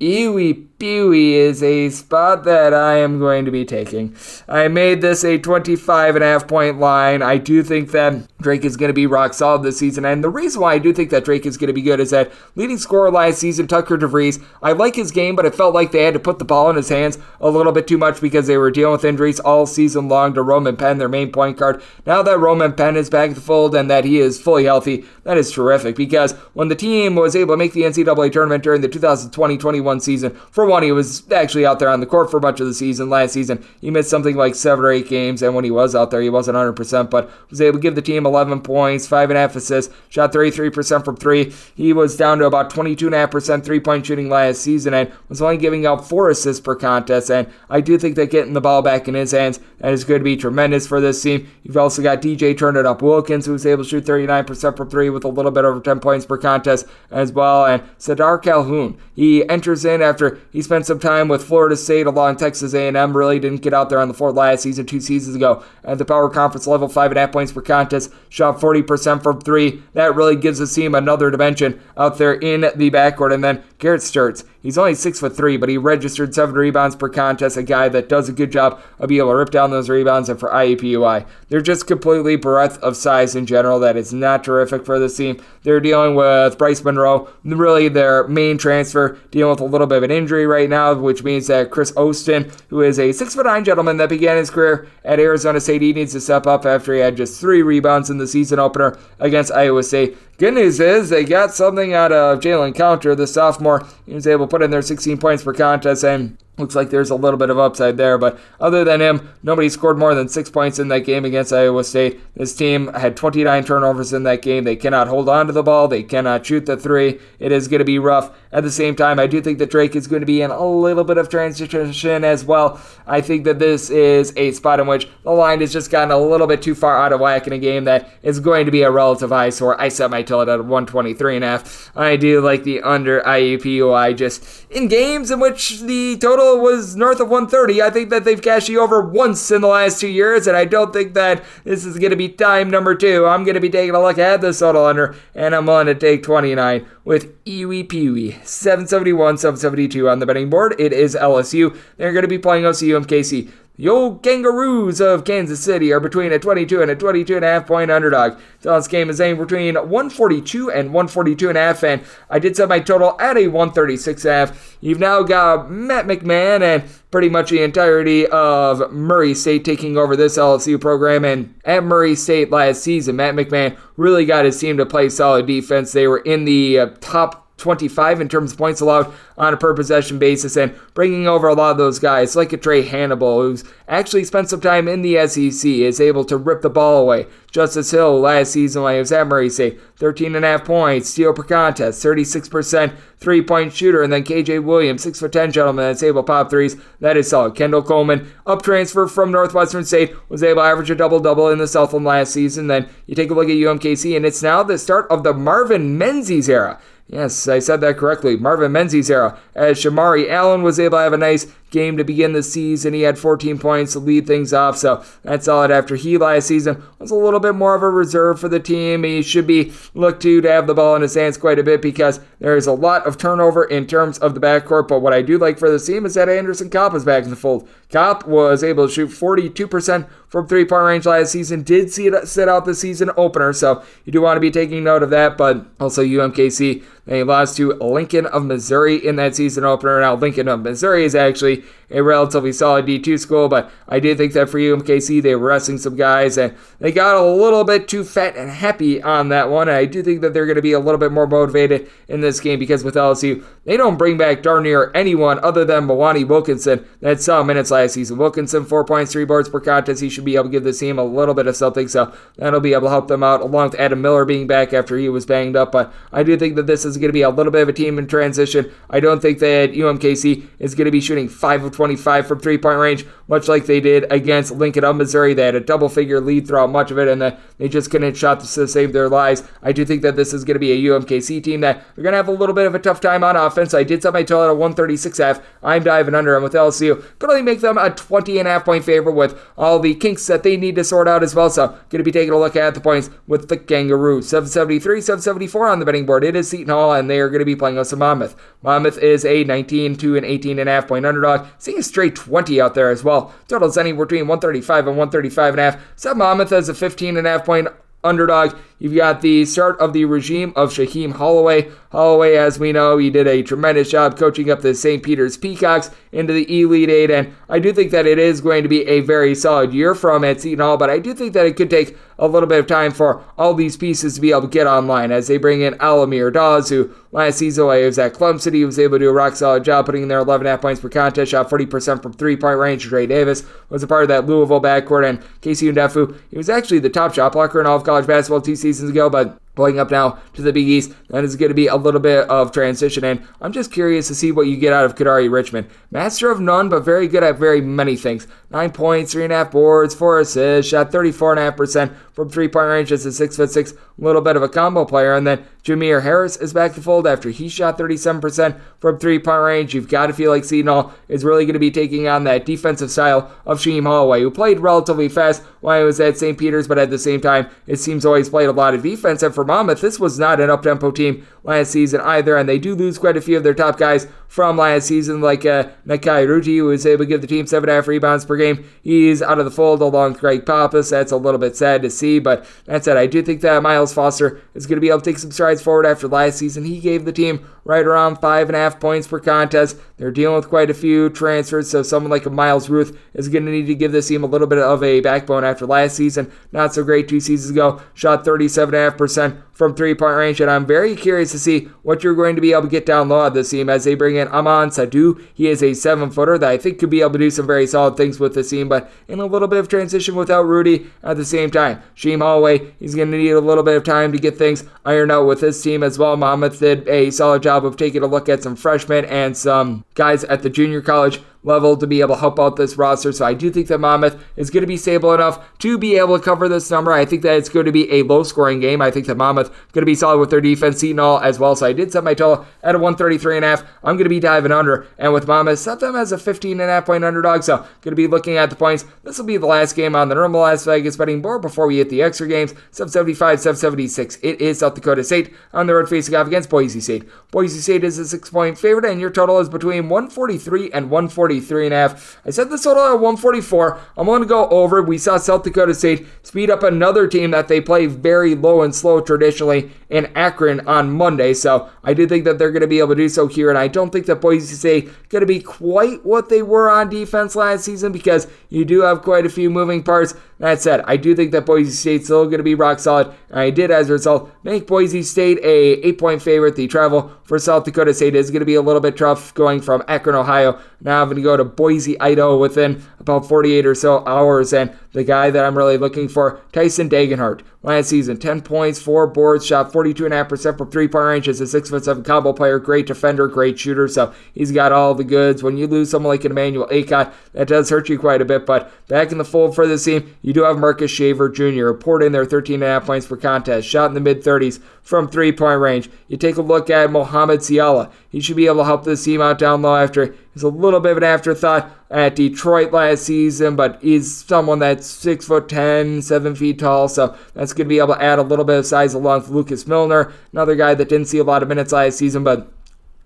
Iwi Peewee is a spot that I am going to be taking. I made this a 25 and a half point line. I do think that Drake is going to be rock solid this season. And the reason why I do think that Drake is going to be good is that leading scorer last season, Tucker DeVries, I like his game, but it felt like they had to put the ball in his hands a little bit too much because they were dealing with injuries all season long to Roman Penn, their main point guard. Now that Roman Penn is back in the fold and that he is fully healthy, that is terrific because when the team was able to make the NCAA tournament during the 2020 21 season, for one, he was actually out there on the court for much of the season. Last season, he missed something like seven or eight games, and when he was out there, he wasn't 100%, but was able to give the team 11 points, five and a half assists, shot 33% from three. He was down to about 22.5% three point shooting last season and was only giving out four assists per contest. And I do think that getting the ball back in his hands that is going to be tremendous for this team. You've also got DJ Turn It Up Wilkins, who was able to shoot 39% from three with a little bit over 10 points per contest as well. And Sardaar Calhoun, he enters in after he spent some time with Florida State along Texas A&M. Really didn't get out there on the floor last season, two seasons ago at the Power Conference level, five and a half points per contest, shot 40% from three. That really gives the team another dimension out there in the backcourt. And then Garrett Sturtz, he's only six foot three, but he registered seven rebounds per contest. A guy that does a good job of being able to rip down those rebounds. And for IUPUI, they're just completely breadth of size in general. That is not terrific for this team. They're dealing with Bryce Monroe, really their main transfer, dealing with a little bit of an injury right now, which means that Chris Oston, who is a six foot nine gentleman that began his career at Arizona State, he needs to step up after he had just three rebounds in the season opener against Iowa State. Good news is they got something out of Jlynn Counter, the sophomore. He was able to put in their 16 points per contest and Looks like there's a little bit of upside there, but other than him, nobody scored more than six points in that game against Iowa State. This team had 29 turnovers in that game. They cannot hold on to the ball, they cannot shoot the three. It is going to be rough. At the same time, I do think that Drake is going to be in a little bit of transition as well. I think that this is a spot in which the line has just gotten a little bit too far out of whack in a game that is going to be a relative eyesore. I set my total at 123 and a half. I do like the under IUPUI just in games in which the total total was north of 130. I think that they've cashed you over once in the last two years, and I don't think that this is going to be time number two. I'm going to be taking a look at the total under, and I'm going to take 29 with Iwi Peewee. 771, 772 on the betting board. It is LSU. They're going to be playing OCU MKC. The old Kangaroos of Kansas City are between a 22 and a 22 and a half point underdog. Tonight's game is aimed between 142 and 142 and a half, and I did set my total at a 136 and a half. You've now got Matt McMahon and pretty much the entirety of Murray State taking over this LSU program. And at Murray State last season, Matt McMahon really got his team to play solid defense. They were in the uh, top 25 in terms of points allowed on a per possession basis and bringing over a lot of those guys like a Trey Hannibal who's actually spent some time in the SEC is able to rip the ball away. Justice Hill last season when he was at Murray State, 13.5 points, steal per contest, 36% three point shooter, and then KJ Williams, 6'10 gentleman that's able to pop threes. That is solid. Kendall Coleman, up transfer from Northwestern State, was able to average a double double in the Southland last season. Then you take a look at UMKC, and it's now the start of the Marvin Menzies era. Yes, I said that correctly. Marvin Menzies era. As Shemarri Allen was able to have a nice game to begin the season. He had 14 points to lead things off, so that's solid after he last season was a little bit more of a reserve for the team. He should be looked to to have the ball in his hands quite a bit because there is a lot of turnover in terms of the backcourt. But what I do like for the team is that Anderson Kopp is back in the fold. Kopp was able to shoot 42% from three point range last season, did see it sit out the season opener, so you do want to be taking note of that. But also UMKC, they lost to Lincoln of Missouri in that season opener. Now, Lincoln of Missouri is actually a relatively solid D2 school, but I do think that for UMKC, they were resting some guys and they got a little bit too fat and happy on that one. I do think that they're going to be a little bit more motivated in this game because with LSU, they don't bring back darn near anyone other than Mwani Wilkinson that saw minutes last season. Wilkinson, four points, three boards per contest. He should be able to give this team a little bit of something, so that'll be able to help them out, along with Adam Miller being back after he was banged up. But I do think that this is going to be a little bit of a team in transition. I don't think that UMKC is going to be shooting 5 of 12 25 from three point range, much like they did against Lincoln of Missouri. They had a double figure lead throughout much of it, and then they just couldn't shot to save their lives. I do think that this is going to be a UMKC team that they're going to have a little bit of a tough time on offense. I did set my total at 136 half. I'm diving under, and with LSU, could only make them a 20 and a half point favorite with all the kinks that they need to sort out as well. So, going to be taking a look at the points with the Kangaroos. 773, 774 on the betting board. It is Seton Hall, and they are going to be playing us Monmouth. Monmouth is a 19 to an 18 and a half point underdog. Seeing a straight 20 out there as well. Totals anywhere between 135 and 135 and a half. Set Monmouth as a 15 and a half point underdog. You've got the start of the regime of Shaheen Holloway. Holloway, as we know, he did a tremendous job coaching up the St. Peter's Peacocks into the Elite Eight, and I do think that it is going to be a very solid year from at Seton Hall, but I do think that it could take a little bit of time for all these pieces to be able to get online as they bring in Al-Amir Dawes, who last season while was at Clemson, he was able to do a rock solid job putting in there 11.5 points per contest, shot 40% from three point range. Dre Davis was a part of that Louisville backcourt, and KC Ndefo, he was actually the top shot blocker in all of college basketball two seasons ago, but Pulling up now to the Big East, that is going to be a little bit of transition, and I'm just curious to see what you get out of Kadary Richmond. Master of none, but very good at very many things. Nine points, three and a half boards, four assists, shot 34.5% from three point range as a six foot six, little bit of a combo player. And then Jamir Harris is back to fold after he shot 37% from three point range. You've got to feel like Seton is really going to be taking on that defensive style of Shaheen Holloway, who played relatively fast while he was at St. Peter's, but at the same time, it seems always played a lot of defense. And for Monmouth, this was not an up tempo team last season either, and they do lose quite a few of their top guys from last season, like uh, Nikkei Rutty, who was able to give the team seven and a half rebounds per game. He's out of the fold along with Greg Pappas. That's a little bit sad to see, but that said, I do think that Miles Foster is going to be able to take some strides forward after last season. He gave the team right around five and a half points per contest. They're dealing with quite a few transfers, so someone like a Myles Ruth is going to need to give this team a little bit of a backbone after last season. Not so great two seasons ago. Shot 37.5% from three point range, and I'm very curious to see what you're going to be able to get down low at this team as they bring in Amaan Sandhu. He is a seven footer that I think could be able to do some very solid things with the team, but in a little bit of transition without Rutty at the same time. Shaheen Holloway, he's going to need a little bit of time to get things ironed out with his team as well. Monmouth did a solid job of taking a look at some freshmen and some guys at the junior college level to be able to help out this roster. So I do think that Monmouth is going to be stable enough to be able to cover this number. I think that it's going to be a low scoring game. I think that Monmouth going to be solid with their defense, and all as well. So I did set my total at a 133 and a half. I'm going to be diving under. And with Monmouth, set them as a 15 and a half point underdog. So going to be looking at the points. This will be the last game on the normal Las Vegas betting board before we hit the extra games. 775, 776. It is South Dakota State on the road facing off against Boise State. Boise State is a six point favorite, and your total is between 143 and 143 and a half. I said the total at 144. I'm going to go over. We saw South Dakota State speed up another team that they play very low and slow traditionally in Akron on Monday. So I do think that they're going to be able to do so here, and I don't think that Boise State going to be quite what they were on defense last season because you do have quite a few moving parts. That said, I do think that Boise State's still going to be rock solid, and I did as a result make Boise State a eight point favorite. The travel for South Dakota State is going to be a little bit tough going from Akron, Ohio. Now going to go to Boise, Idaho within about 48 or so hours, and the guy that I'm really looking for, Tyson Degenhart. Last season, 10 points, 4 boards, shot 42.5% from three point range as a 6'7 combo player, great defender, great shooter. So he's got all the goods. When you lose someone like an Emmanuel Akot, that does hurt you quite a bit. But back in the fold for this team, you do have Marcus Shaver Jr. Poured in there 13.5 points per contest, shot in the mid 30s from three point range. You take a look at Mohamed Sylla. He should be able to help this team out down low after he's a little bit of an afterthought at Detroit last season, but he's someone that's six foot ten, seven feet tall, so that's going to be able to add a little bit of size along with Lukas Milner, another guy that didn't see a lot of minutes last season, but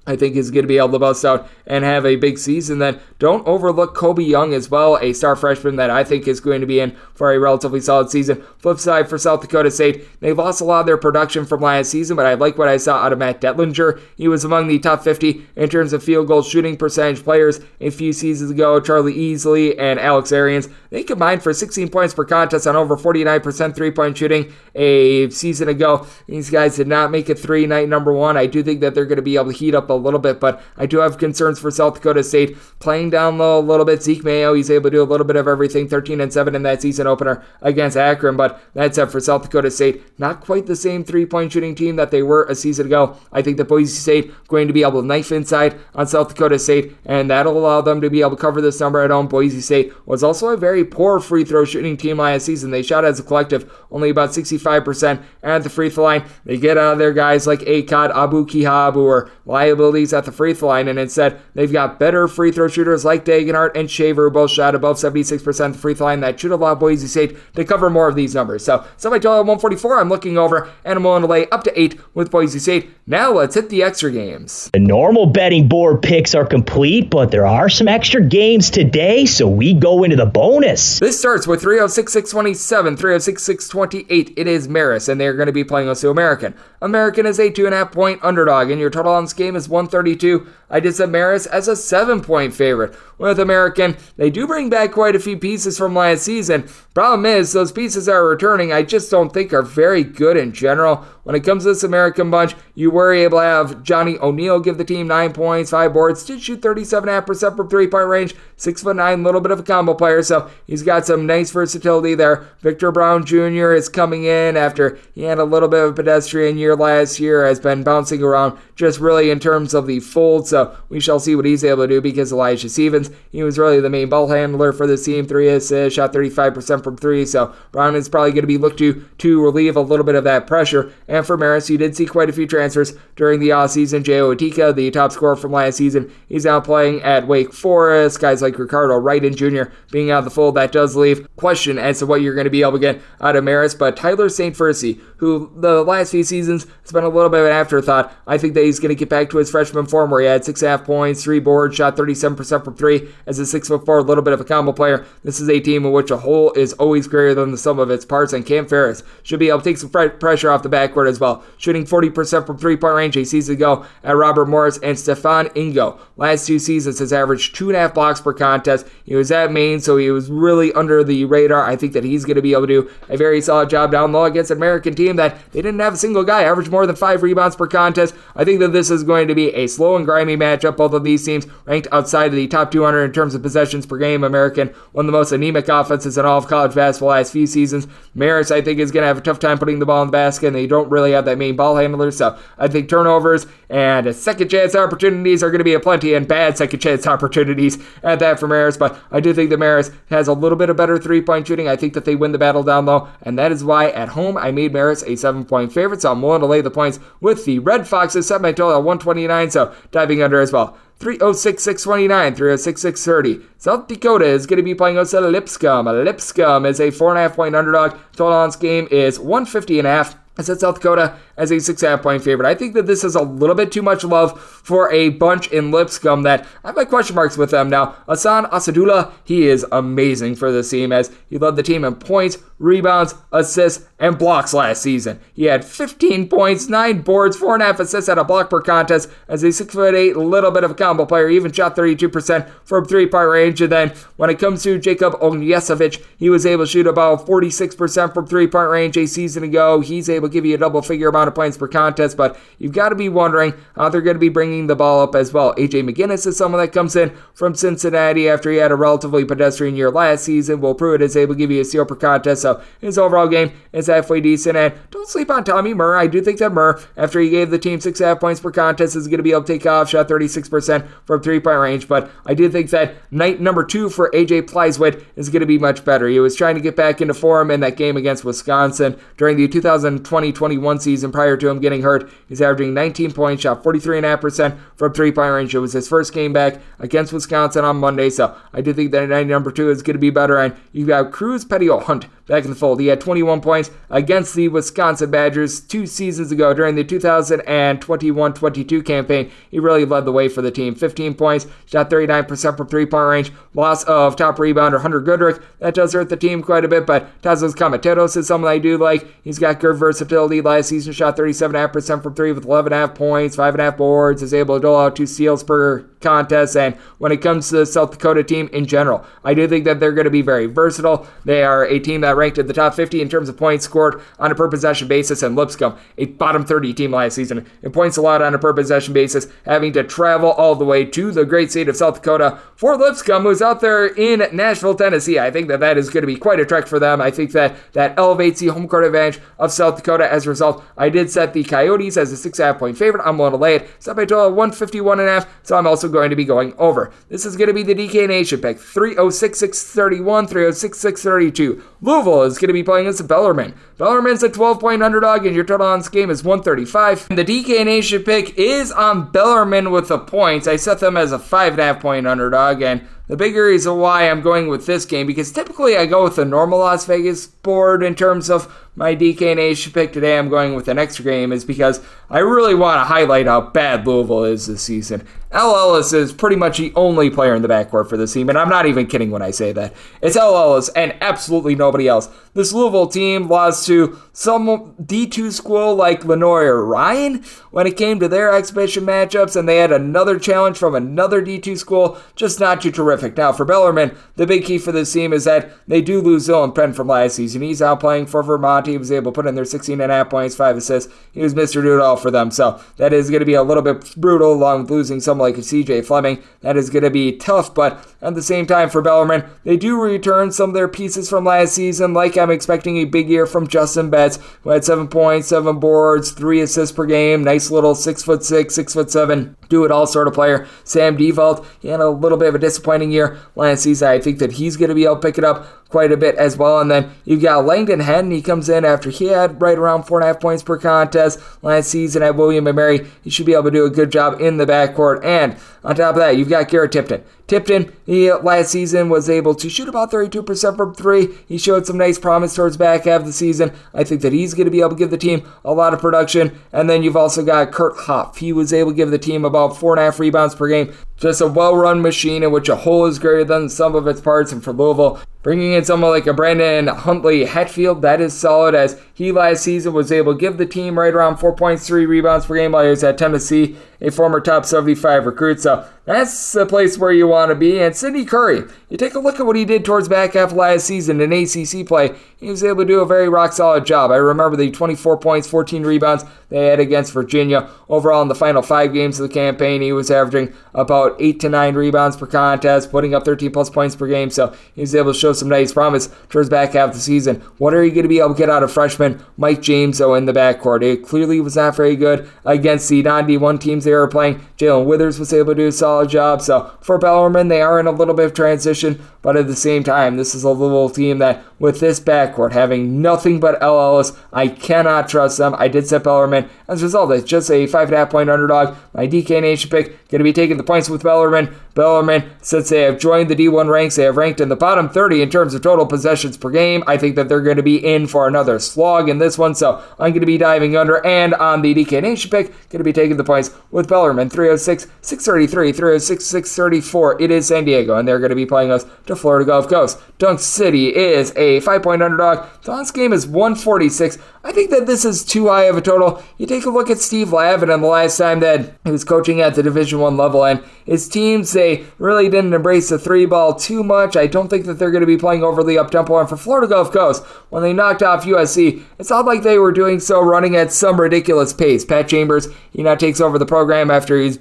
I think is going to be able to bust out and have a big season. Then don't overlook Kobe Young as well, a star freshman that I think is going to be in for a relatively solid season. Flip side for South Dakota State, they lost a lot of their production from last season, but I like what I saw out of Matt Dentlinger. He was among the top 50 in terms of field goal shooting percentage players a few seasons ago. Charlie Easley and Alex Arians, they combined for 16 points per contest on over 49% three point shooting a season ago. These guys did not make it three night number one. I do think that they're going to be able to heat up a little bit, but I do have concerns for South Dakota State playing down low a little bit. Zeke Mayo, he's able to do a little bit of everything, 13 and 7 in that season opener against Akron, but that said, for South Dakota State, not quite the same three point shooting team that they were a season ago. I think that Boise State going to be able to knife inside on South Dakota State, and that'll allow them to be able to cover this number at home. Boise State was also a very poor free throw shooting team last season. They shot as a collective only about 65% at the free throw line. They get out of their guys like Akot, Abu Kigab, who are liabilities at the free throw line, and instead they've got better free throw shooters like Degenhart and Shaver, who both shot above 76% at the free throw line. That should allow Boise State to cover more of these numbers. So, semi total 144, I'm looking over, and I'm willing to lay up to 8 with Boise State. Now let's hit the extra games. The normal betting board picks are complete, but there are some extra games today, so we go into the bonus. This starts with 306 627, 306 628. It is Marist, and they're going to be playing to American. American is a 2.5 point underdog, and your total on this game is 132. I did set Marist as a 7 point favorite. With American, they do bring back quite a few pieces from last season. Problem is, those pieces are returning, I just don't think are very good in general. When it comes to this American bunch, you were able to have Johnny O'Neal give the team 9 points, 5 boards, did shoot 37.5% from three point range, 6 foot 9, little bit of a combo player, so he's got some nice versatility there. Victor Brown Jr. is coming in after he had a little bit of a pedestrian year last year, has been bouncing around just really in terms of the fold, so we shall see what he's able to do because Elijah Stevens, he was really the main ball handler for this team, 3 assists, shot 35% from 3, so Brown is probably going to be looked to to relieve a little bit of that pressure. And for Marist, you did see quite a few transfers during the offseason. Jao Ituka, the top scorer from last season, he's now playing at Wake Forest. Guys like Ricardo Wright and Jr. being out of the fold, that does leave question as to what you're going to be able to get out of Marist. But Tyler Saint-Furcy, who the last few seasons has been a little bit of an afterthought, I think that he's going to get back to his freshman form where he had six and a half points, three boards, shot 37% from three as a six foot four, a little bit of a combo player. This is a team in which a whole is always greater than the sum of its parts, and Cam Ferris should be able to take some pressure off the backcourt as well, shooting 40% from three point range He sees a season ago at Robert Morris and Stephane Ingo. Last two seasons has averaged two and a half blocks per contest. He was at Maine, so he was really under the radar. I think that he's going to be able to do a very solid job down low against an American team that they didn't have a single guy average more than five rebounds per contest. I think that this is going to be a slow and grimy matchup. Both of these teams ranked outside of the top 200 in terms of possessions per game. American, one of the most anemic offenses in all of college basketball last few seasons. Marist, I think, is going to have a tough time putting the ball in the basket, and they don't really have that main ball handler. So I think turnovers and second chance opportunities are going to be a plenty, and bad second chance opportunities at that for Marist. But I do think that Marist has a little bit of better three point shooting. I think that they win the battle down low, and that is why at home I made Marist a seven point favorite. So I'm to lay the points with the Red Foxes. Set my total at 129, so diving under as well. 306 629, 306 630. South Dakota is going to be playing outside of Lipscomb. Lipscomb is a 4.5 point underdog. Total on this game is 150 and a half. I said South Dakota as a six half point favorite. I think that this is a little bit too much love for a bunch in Lipscomb that I have my question marks with them. Now, Ahsan Asadullah, he is amazing for this team as he led the team in points, rebounds, assists, and blocks last season. He had 15 points, 9 boards, 4.5 assists at a block per contest as a 6'8, little bit of a combo player. He even shot 32% from three point range. And then when it comes to Jacob Ognacevic, he was able to shoot about 46% from three point range a season ago. He's able to give you a double figure amount of points per contest, but you've got to be wondering how they're going to be bringing the ball up as well. AJ McGinnis is someone that comes in from Cincinnati after he had a relatively pedestrian year last season. Will Pruitt is able to give you a steal per contest, so his overall game is halfway decent. And don't sleep on Tommy Murr. I do think that Murr, after he gave the team six half points per contest, is going to be able to take off, shot 36% from three point range. But I do think that night number two for AJ Plitzuweit is going to be much better. He was trying to get back into form in that game against Wisconsin during the 2020 21 season prior to him getting hurt. He's averaging 19 points, shot 43.5% from three point range. It was his first game back against Wisconsin on Monday. So I do think that night number two is going to be better. And you've got Kruz Perrott-Hunt back in the fold. He had 21 points against the Wisconsin Badgers two seasons ago during the 2021 22 campaign. He really led the way for the team. 15 points, shot 39% from three point range, loss of top rebounder Hunter Goodrick. That does hurt the team quite a bit, but Tasos Kamateros is someone I do like. He's got good versatility. Last season, shot 37.5% from three with 11.5 points, 5.5 boards, is able to dole out two steals per contest. And when it comes to the South Dakota team in general, I do think that they're going to be very versatile. They are a team that ranked in the top 50 in terms of points scored on a per possession basis, and Lipscomb, a bottom 30 team last season, in points allowed on a per possession basis, having to travel all the way to the great state of South Dakota for Lipscomb, who's out there in Nashville, Tennessee. I think that that is going to be quite a trek for them. I think that that elevates the home court advantage of South Dakota. As a result, I did set the Coyotes as a six and a half point favorite. I'm going to lay it. Set by total 151 and a half, so I'm also going to be going over. This is going to be the DK Nation pick 306 631, 306 632. Louisville is going to be playing against Bellarmine. Bellarmine's a 12 point underdog, and your total on this game is 135. And the DK Nation pick is on Bellarmine with the points. I set them as a 5.5 point underdog, and the bigger reason why I'm going with this game because typically I go with the normal Las Vegas board in terms of my DK Nation pick today. I'm going with an extra game is because I really want to highlight how bad Louisville is this season. El Ellis is pretty much the only player in the backcourt for this team, and I'm not even kidding when I say that. It's El Ellis and absolutely nobody else. This Louisville team lost to some D2 school like Lenoir-Rhyne when it came to their exhibition matchups, and they had another challenge from another D2 school, just not too terrific. Now, for Bellarmine, the big key for this team is that they do lose Dylan Penn from last season. He's out playing for Vermont. He was able to put in their 16 and a half points, five assists. He was Mr. Do It All for them, so that is going to be a little bit brutal along with losing someone like CJ Fleming. That is going to be tough, but at the same time for Bellarmine, they do return some of their pieces from last season, like I'm expecting a big year from Juston Betz, who had seven points, seven boards, three assists per game, nice little six foot six, six foot seven, do it all sort of player. Sam Devault, he had a little bit of a disappointing year last season. I think that he's going to be able to pick it up quite a bit as well. And then you've got Langdon Henn. He comes in after he had right around four and a half points per contest last season at William Mary. He should be able to do a good job in the backcourt. And on top of that, you've got Garrett Tipton. Tipton, he uh, last season was able to shoot about 32% from three. He showed some nice promise towards back half of the season. I think that he's going to be able to give the team a lot of production. And then you've also got Curt Hopf. He was able to give the team about four and a half rebounds per game. Just a well run machine in which a whole is greater than sum of its parts. And for Louisville, bringing in someone like a Brandon Huntley Hatfield, that is solid as he last season was able to give the team right around 4.3 rebounds per game while he was at Tennessee, a former top 75 recruit. So that's the place where you want to be. And Sydney Curry, you take a look at what he did towards back half last season in ACC play. He was able to do a very rock solid job. I remember the 24 points, 14 rebounds they had against Virginia. Overall, in the final five games of the campaign, he was averaging about eight to nine rebounds per contest, putting up 13 plus points per game. So he was able to show some nice promise towards back half of the season. What are you going to be able to get out of freshman Mike James, though, in the backcourt? It clearly was not very good against the non D1 teams they were playing. Jae'Lyn Withers was able to do a solid job. So for Bellarmine, they are in a little bit of transition, but at the same time, this is a little team that, with this backcourt having nothing but El Ellis, I cannot trust them. I did set Bellarmine. As a result, it's just a five and a half point underdog. My DK Nation pick going to be taking the points with Bellarmine. Bellarmine, since they have joined the D1 ranks, they have ranked in the bottom 30 in terms of total possessions per game. I think that they're going to be in for another slog in this one, so I'm going to be diving under. And on the DK Nation pick, going to be taking the points with Bellarmine 306, 633, 306, 634. It is San Diego, and they're going to be playing us to Florida Gulf Coast. Dunk City is a five point underdog. Don's game is 146. I think that this is too high of a total. You take a look at Steve Lavin and the last time that he was coaching at the Division One level, and his teams they really didn't embrace the three ball too much. I don't think that they're going to be playing overly up tempo. And for Florida Gulf Coast, when they knocked off USC, it's not like they were doing so running at some ridiculous pace. Pat Chambers, he now takes over the program after he's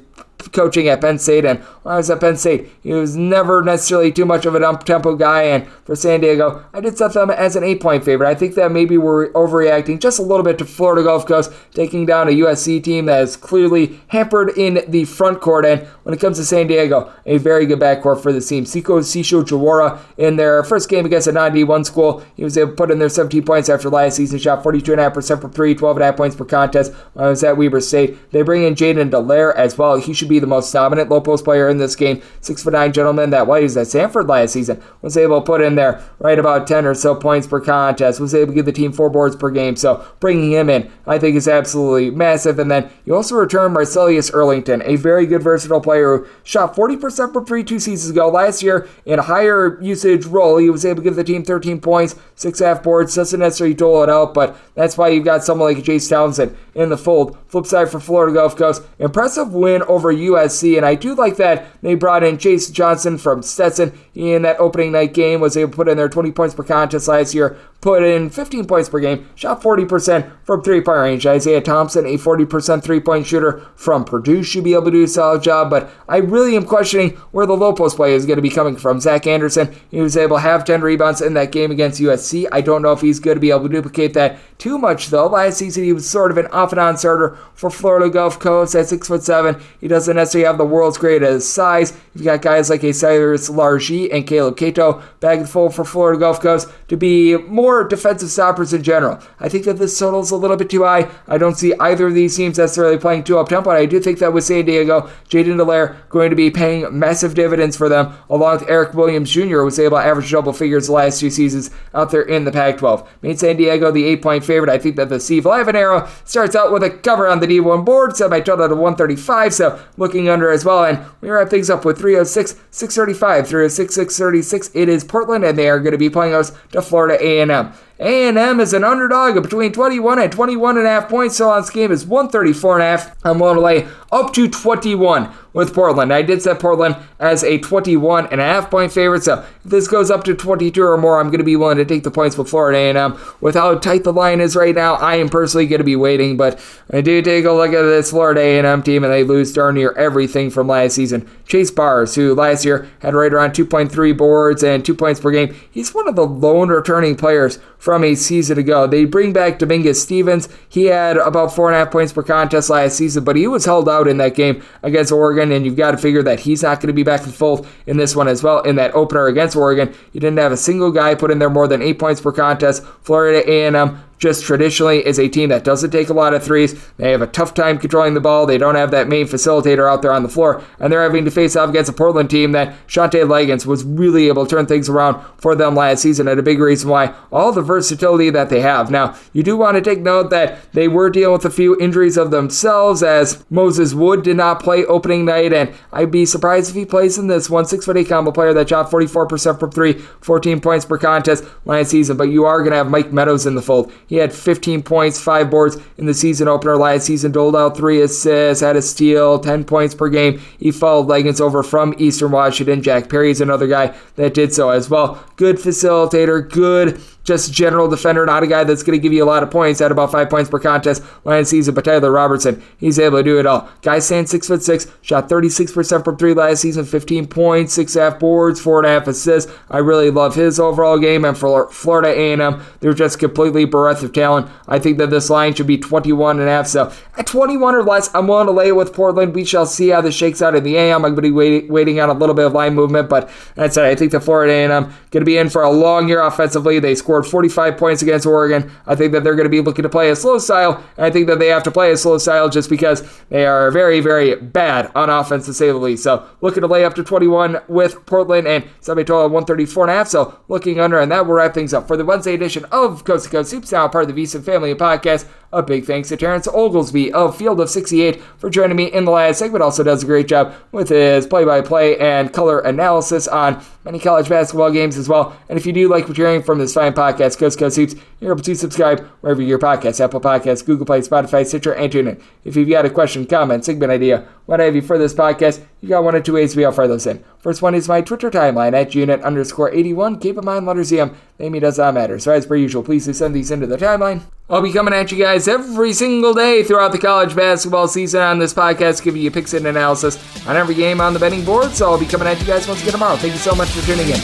coaching at Penn State, and when I was at Penn State, he was never necessarily too much of an up tempo guy. And for San Diego, I did set them as an eight point favorite. I think that maybe we're overreacting just a little bit to Florida Gulf Coast taking down a USC team that is clearly hampered in the front court. And when it comes to San Diego, a very good backcourt for the team. Siko Sisho Jawara in their first game against a non D1 school, he was able to put in their 17 points after last season, shot 42.5% from three, 12.5 points per contest. When I was at Weber State, they bring in Jaiden Delaire as well. He should be the most dominant low post player in this game. Six foot nine gentleman that was at Stanford last season was able to put in there right about 10 or so points per contest. Was able to give the team four boards per game. So bringing him in, I think, is absolutely massive. And then you also return Marcellus Earlington, a very good versatile player who shot 40% from three two seasons ago. Last year, in a higher usage role, he was able to give the team 13 points, six half boards. Doesn't necessarily dole it out, but that's why you've got someone like Jase Townsend in the fold. Flip side for Florida Gulf Coast, impressive win over USC, and I do like that they brought in Chase Johnson from Stetson in that opening night game, was able to put in their 20 points per contest last year, put in 15 points per game, shot 40% from three point range. Isaiah Thompson, a 40% three point shooter from Purdue, should be able to do a solid job, but I really am questioning where the low post play is going to be coming from. Zach Anderson, he was able to have 10 rebounds in that game against USC. I don't know if he's going to be able to duplicate that too much, though. Last season, he was sort of an off on starter for Florida Gulf Coast at 6'7. He doesn't necessarily have the world's greatest size. You've got guys like a Cyrus Largie and Caleb Cato back and forth for Florida Gulf Coast to be more defensive stoppers in general. I think that this total is a little bit too high. I don't see either of these teams necessarily playing too up tempo. I do think that with San Diego, Jaiden Delaire going to be paying massive dividends for them, along with Eric Williams Jr., was able to average double figures the last two seasons out there in the Pac 12. Made San Diego the eight point favorite. I think that the Steve Lavin arrow starts out with a cover on the D1 board, set by total to 135, so looking under as well. And we wrap things up with 306, 635, 306, 636. It is Portland, and they are going to be playing us to Florida A&M. A&M is an underdog of between 21 and 21 and a half points. So on this game is 134 and a half. I'm willing to lay up to 21 with Portland. I did set Portland as a 21 and a half point favorite. So if this goes up to 22 or more, I'm going to be willing to take the points with Florida A&M. With how tight the line is right now, I am personally going to be waiting. But I do take a look at this Florida A&M team, and they lose darn near everything from last season. Chase Bars, who last year had right around 2.3 boards and two points per game, he's one of the lone returning players from a season ago. They bring back Dominguez Stevens. He had about four and a half points per contest last season, but he was held out in that game against Oregon, and you've got to figure that he's not going to be back in fold in this one as well. In that opener against Oregon, you didn't have a single guy put in there more than eight points per contest. Florida A&M just traditionally is a team that doesn't take a lot of threes. They have a tough time controlling the ball. They don't have that main facilitator out there on the floor, and they're having to face off against a Portland team that Shantay Legans was really able to turn things around for them last season, and a big reason why all the versatility that they have. Now, you do want to take note that they were dealing with a few injuries of themselves, as Moses Wood did not play opening night, and I'd be surprised if he plays in this one. Six foot eight combo player that shot 44% from three, 14 points per contest last season, but you are going to have Mike Meadows in the fold. He had 15 points, five boards in the season opener last season, doled out three assists, had a steal, 10 points per game. He followed Legans over from Eastern Washington. Jack Perry is another guy that did so as well. Good facilitator, good just general defender, not a guy that's going to give you a lot of points at about five points per contest last season. But Tyler Robertson, he's able to do it all. Guy stands six foot six, shot 36% from three last season, 15 points, six half boards, four and a half assists. I really love his overall game. And for Florida A&M, they're just completely bereft of talent. I think that this line should be 21 and a half. So at 21 or less, I'm willing to lay it with Portland. We shall see how this shakes out in the AM. I'm going to be waiting, waiting on a little bit of line movement, but that's it. I think the Florida A&M going to be in for a long year offensively. They scored 45 points against Oregon. I think that they're going to be looking to play a slow style, and I think that they have to play a slow style just because they are very, very bad on offense, to say the least. So looking to lay up to 21 with Portland and semi total 134 and a half. So looking under, and that will wrap things up for the Wednesday edition of Coast to Coast Hoops, now part of the VSiN family podcast. A big thanks to Terrence Oglesby of Field of 68 for joining me in the last segment. Also does a great job with his play-by-play and color analysis on many college basketball games as well. And if you do like what you're hearing from this fine podcast, Coast Coast Hoops, you're able to subscribe wherever your podcast, Apple Podcasts, Google Play, Spotify, Stitcher, and TuneIn. If you've got a question, comment, segment idea, what have you for this podcast, you got one or two ways to fire those in. First one is my Twitter timeline at unit underscore 81. Keep in mind, letters EM, name does not matter. So as per usual, please do send these into the timeline. I'll be coming at you guys every single day throughout the college basketball season on this podcast, giving you picks and analysis on every game on the betting board. So I'll be coming at you guys once again tomorrow. Thank you so much for tuning in.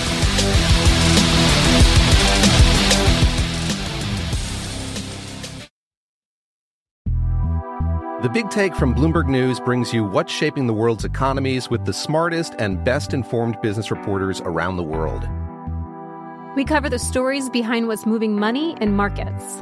The Big Take from Bloomberg News brings you what's shaping the world's economies with the smartest and best informed business reporters around the world. We cover the stories behind what's moving money and markets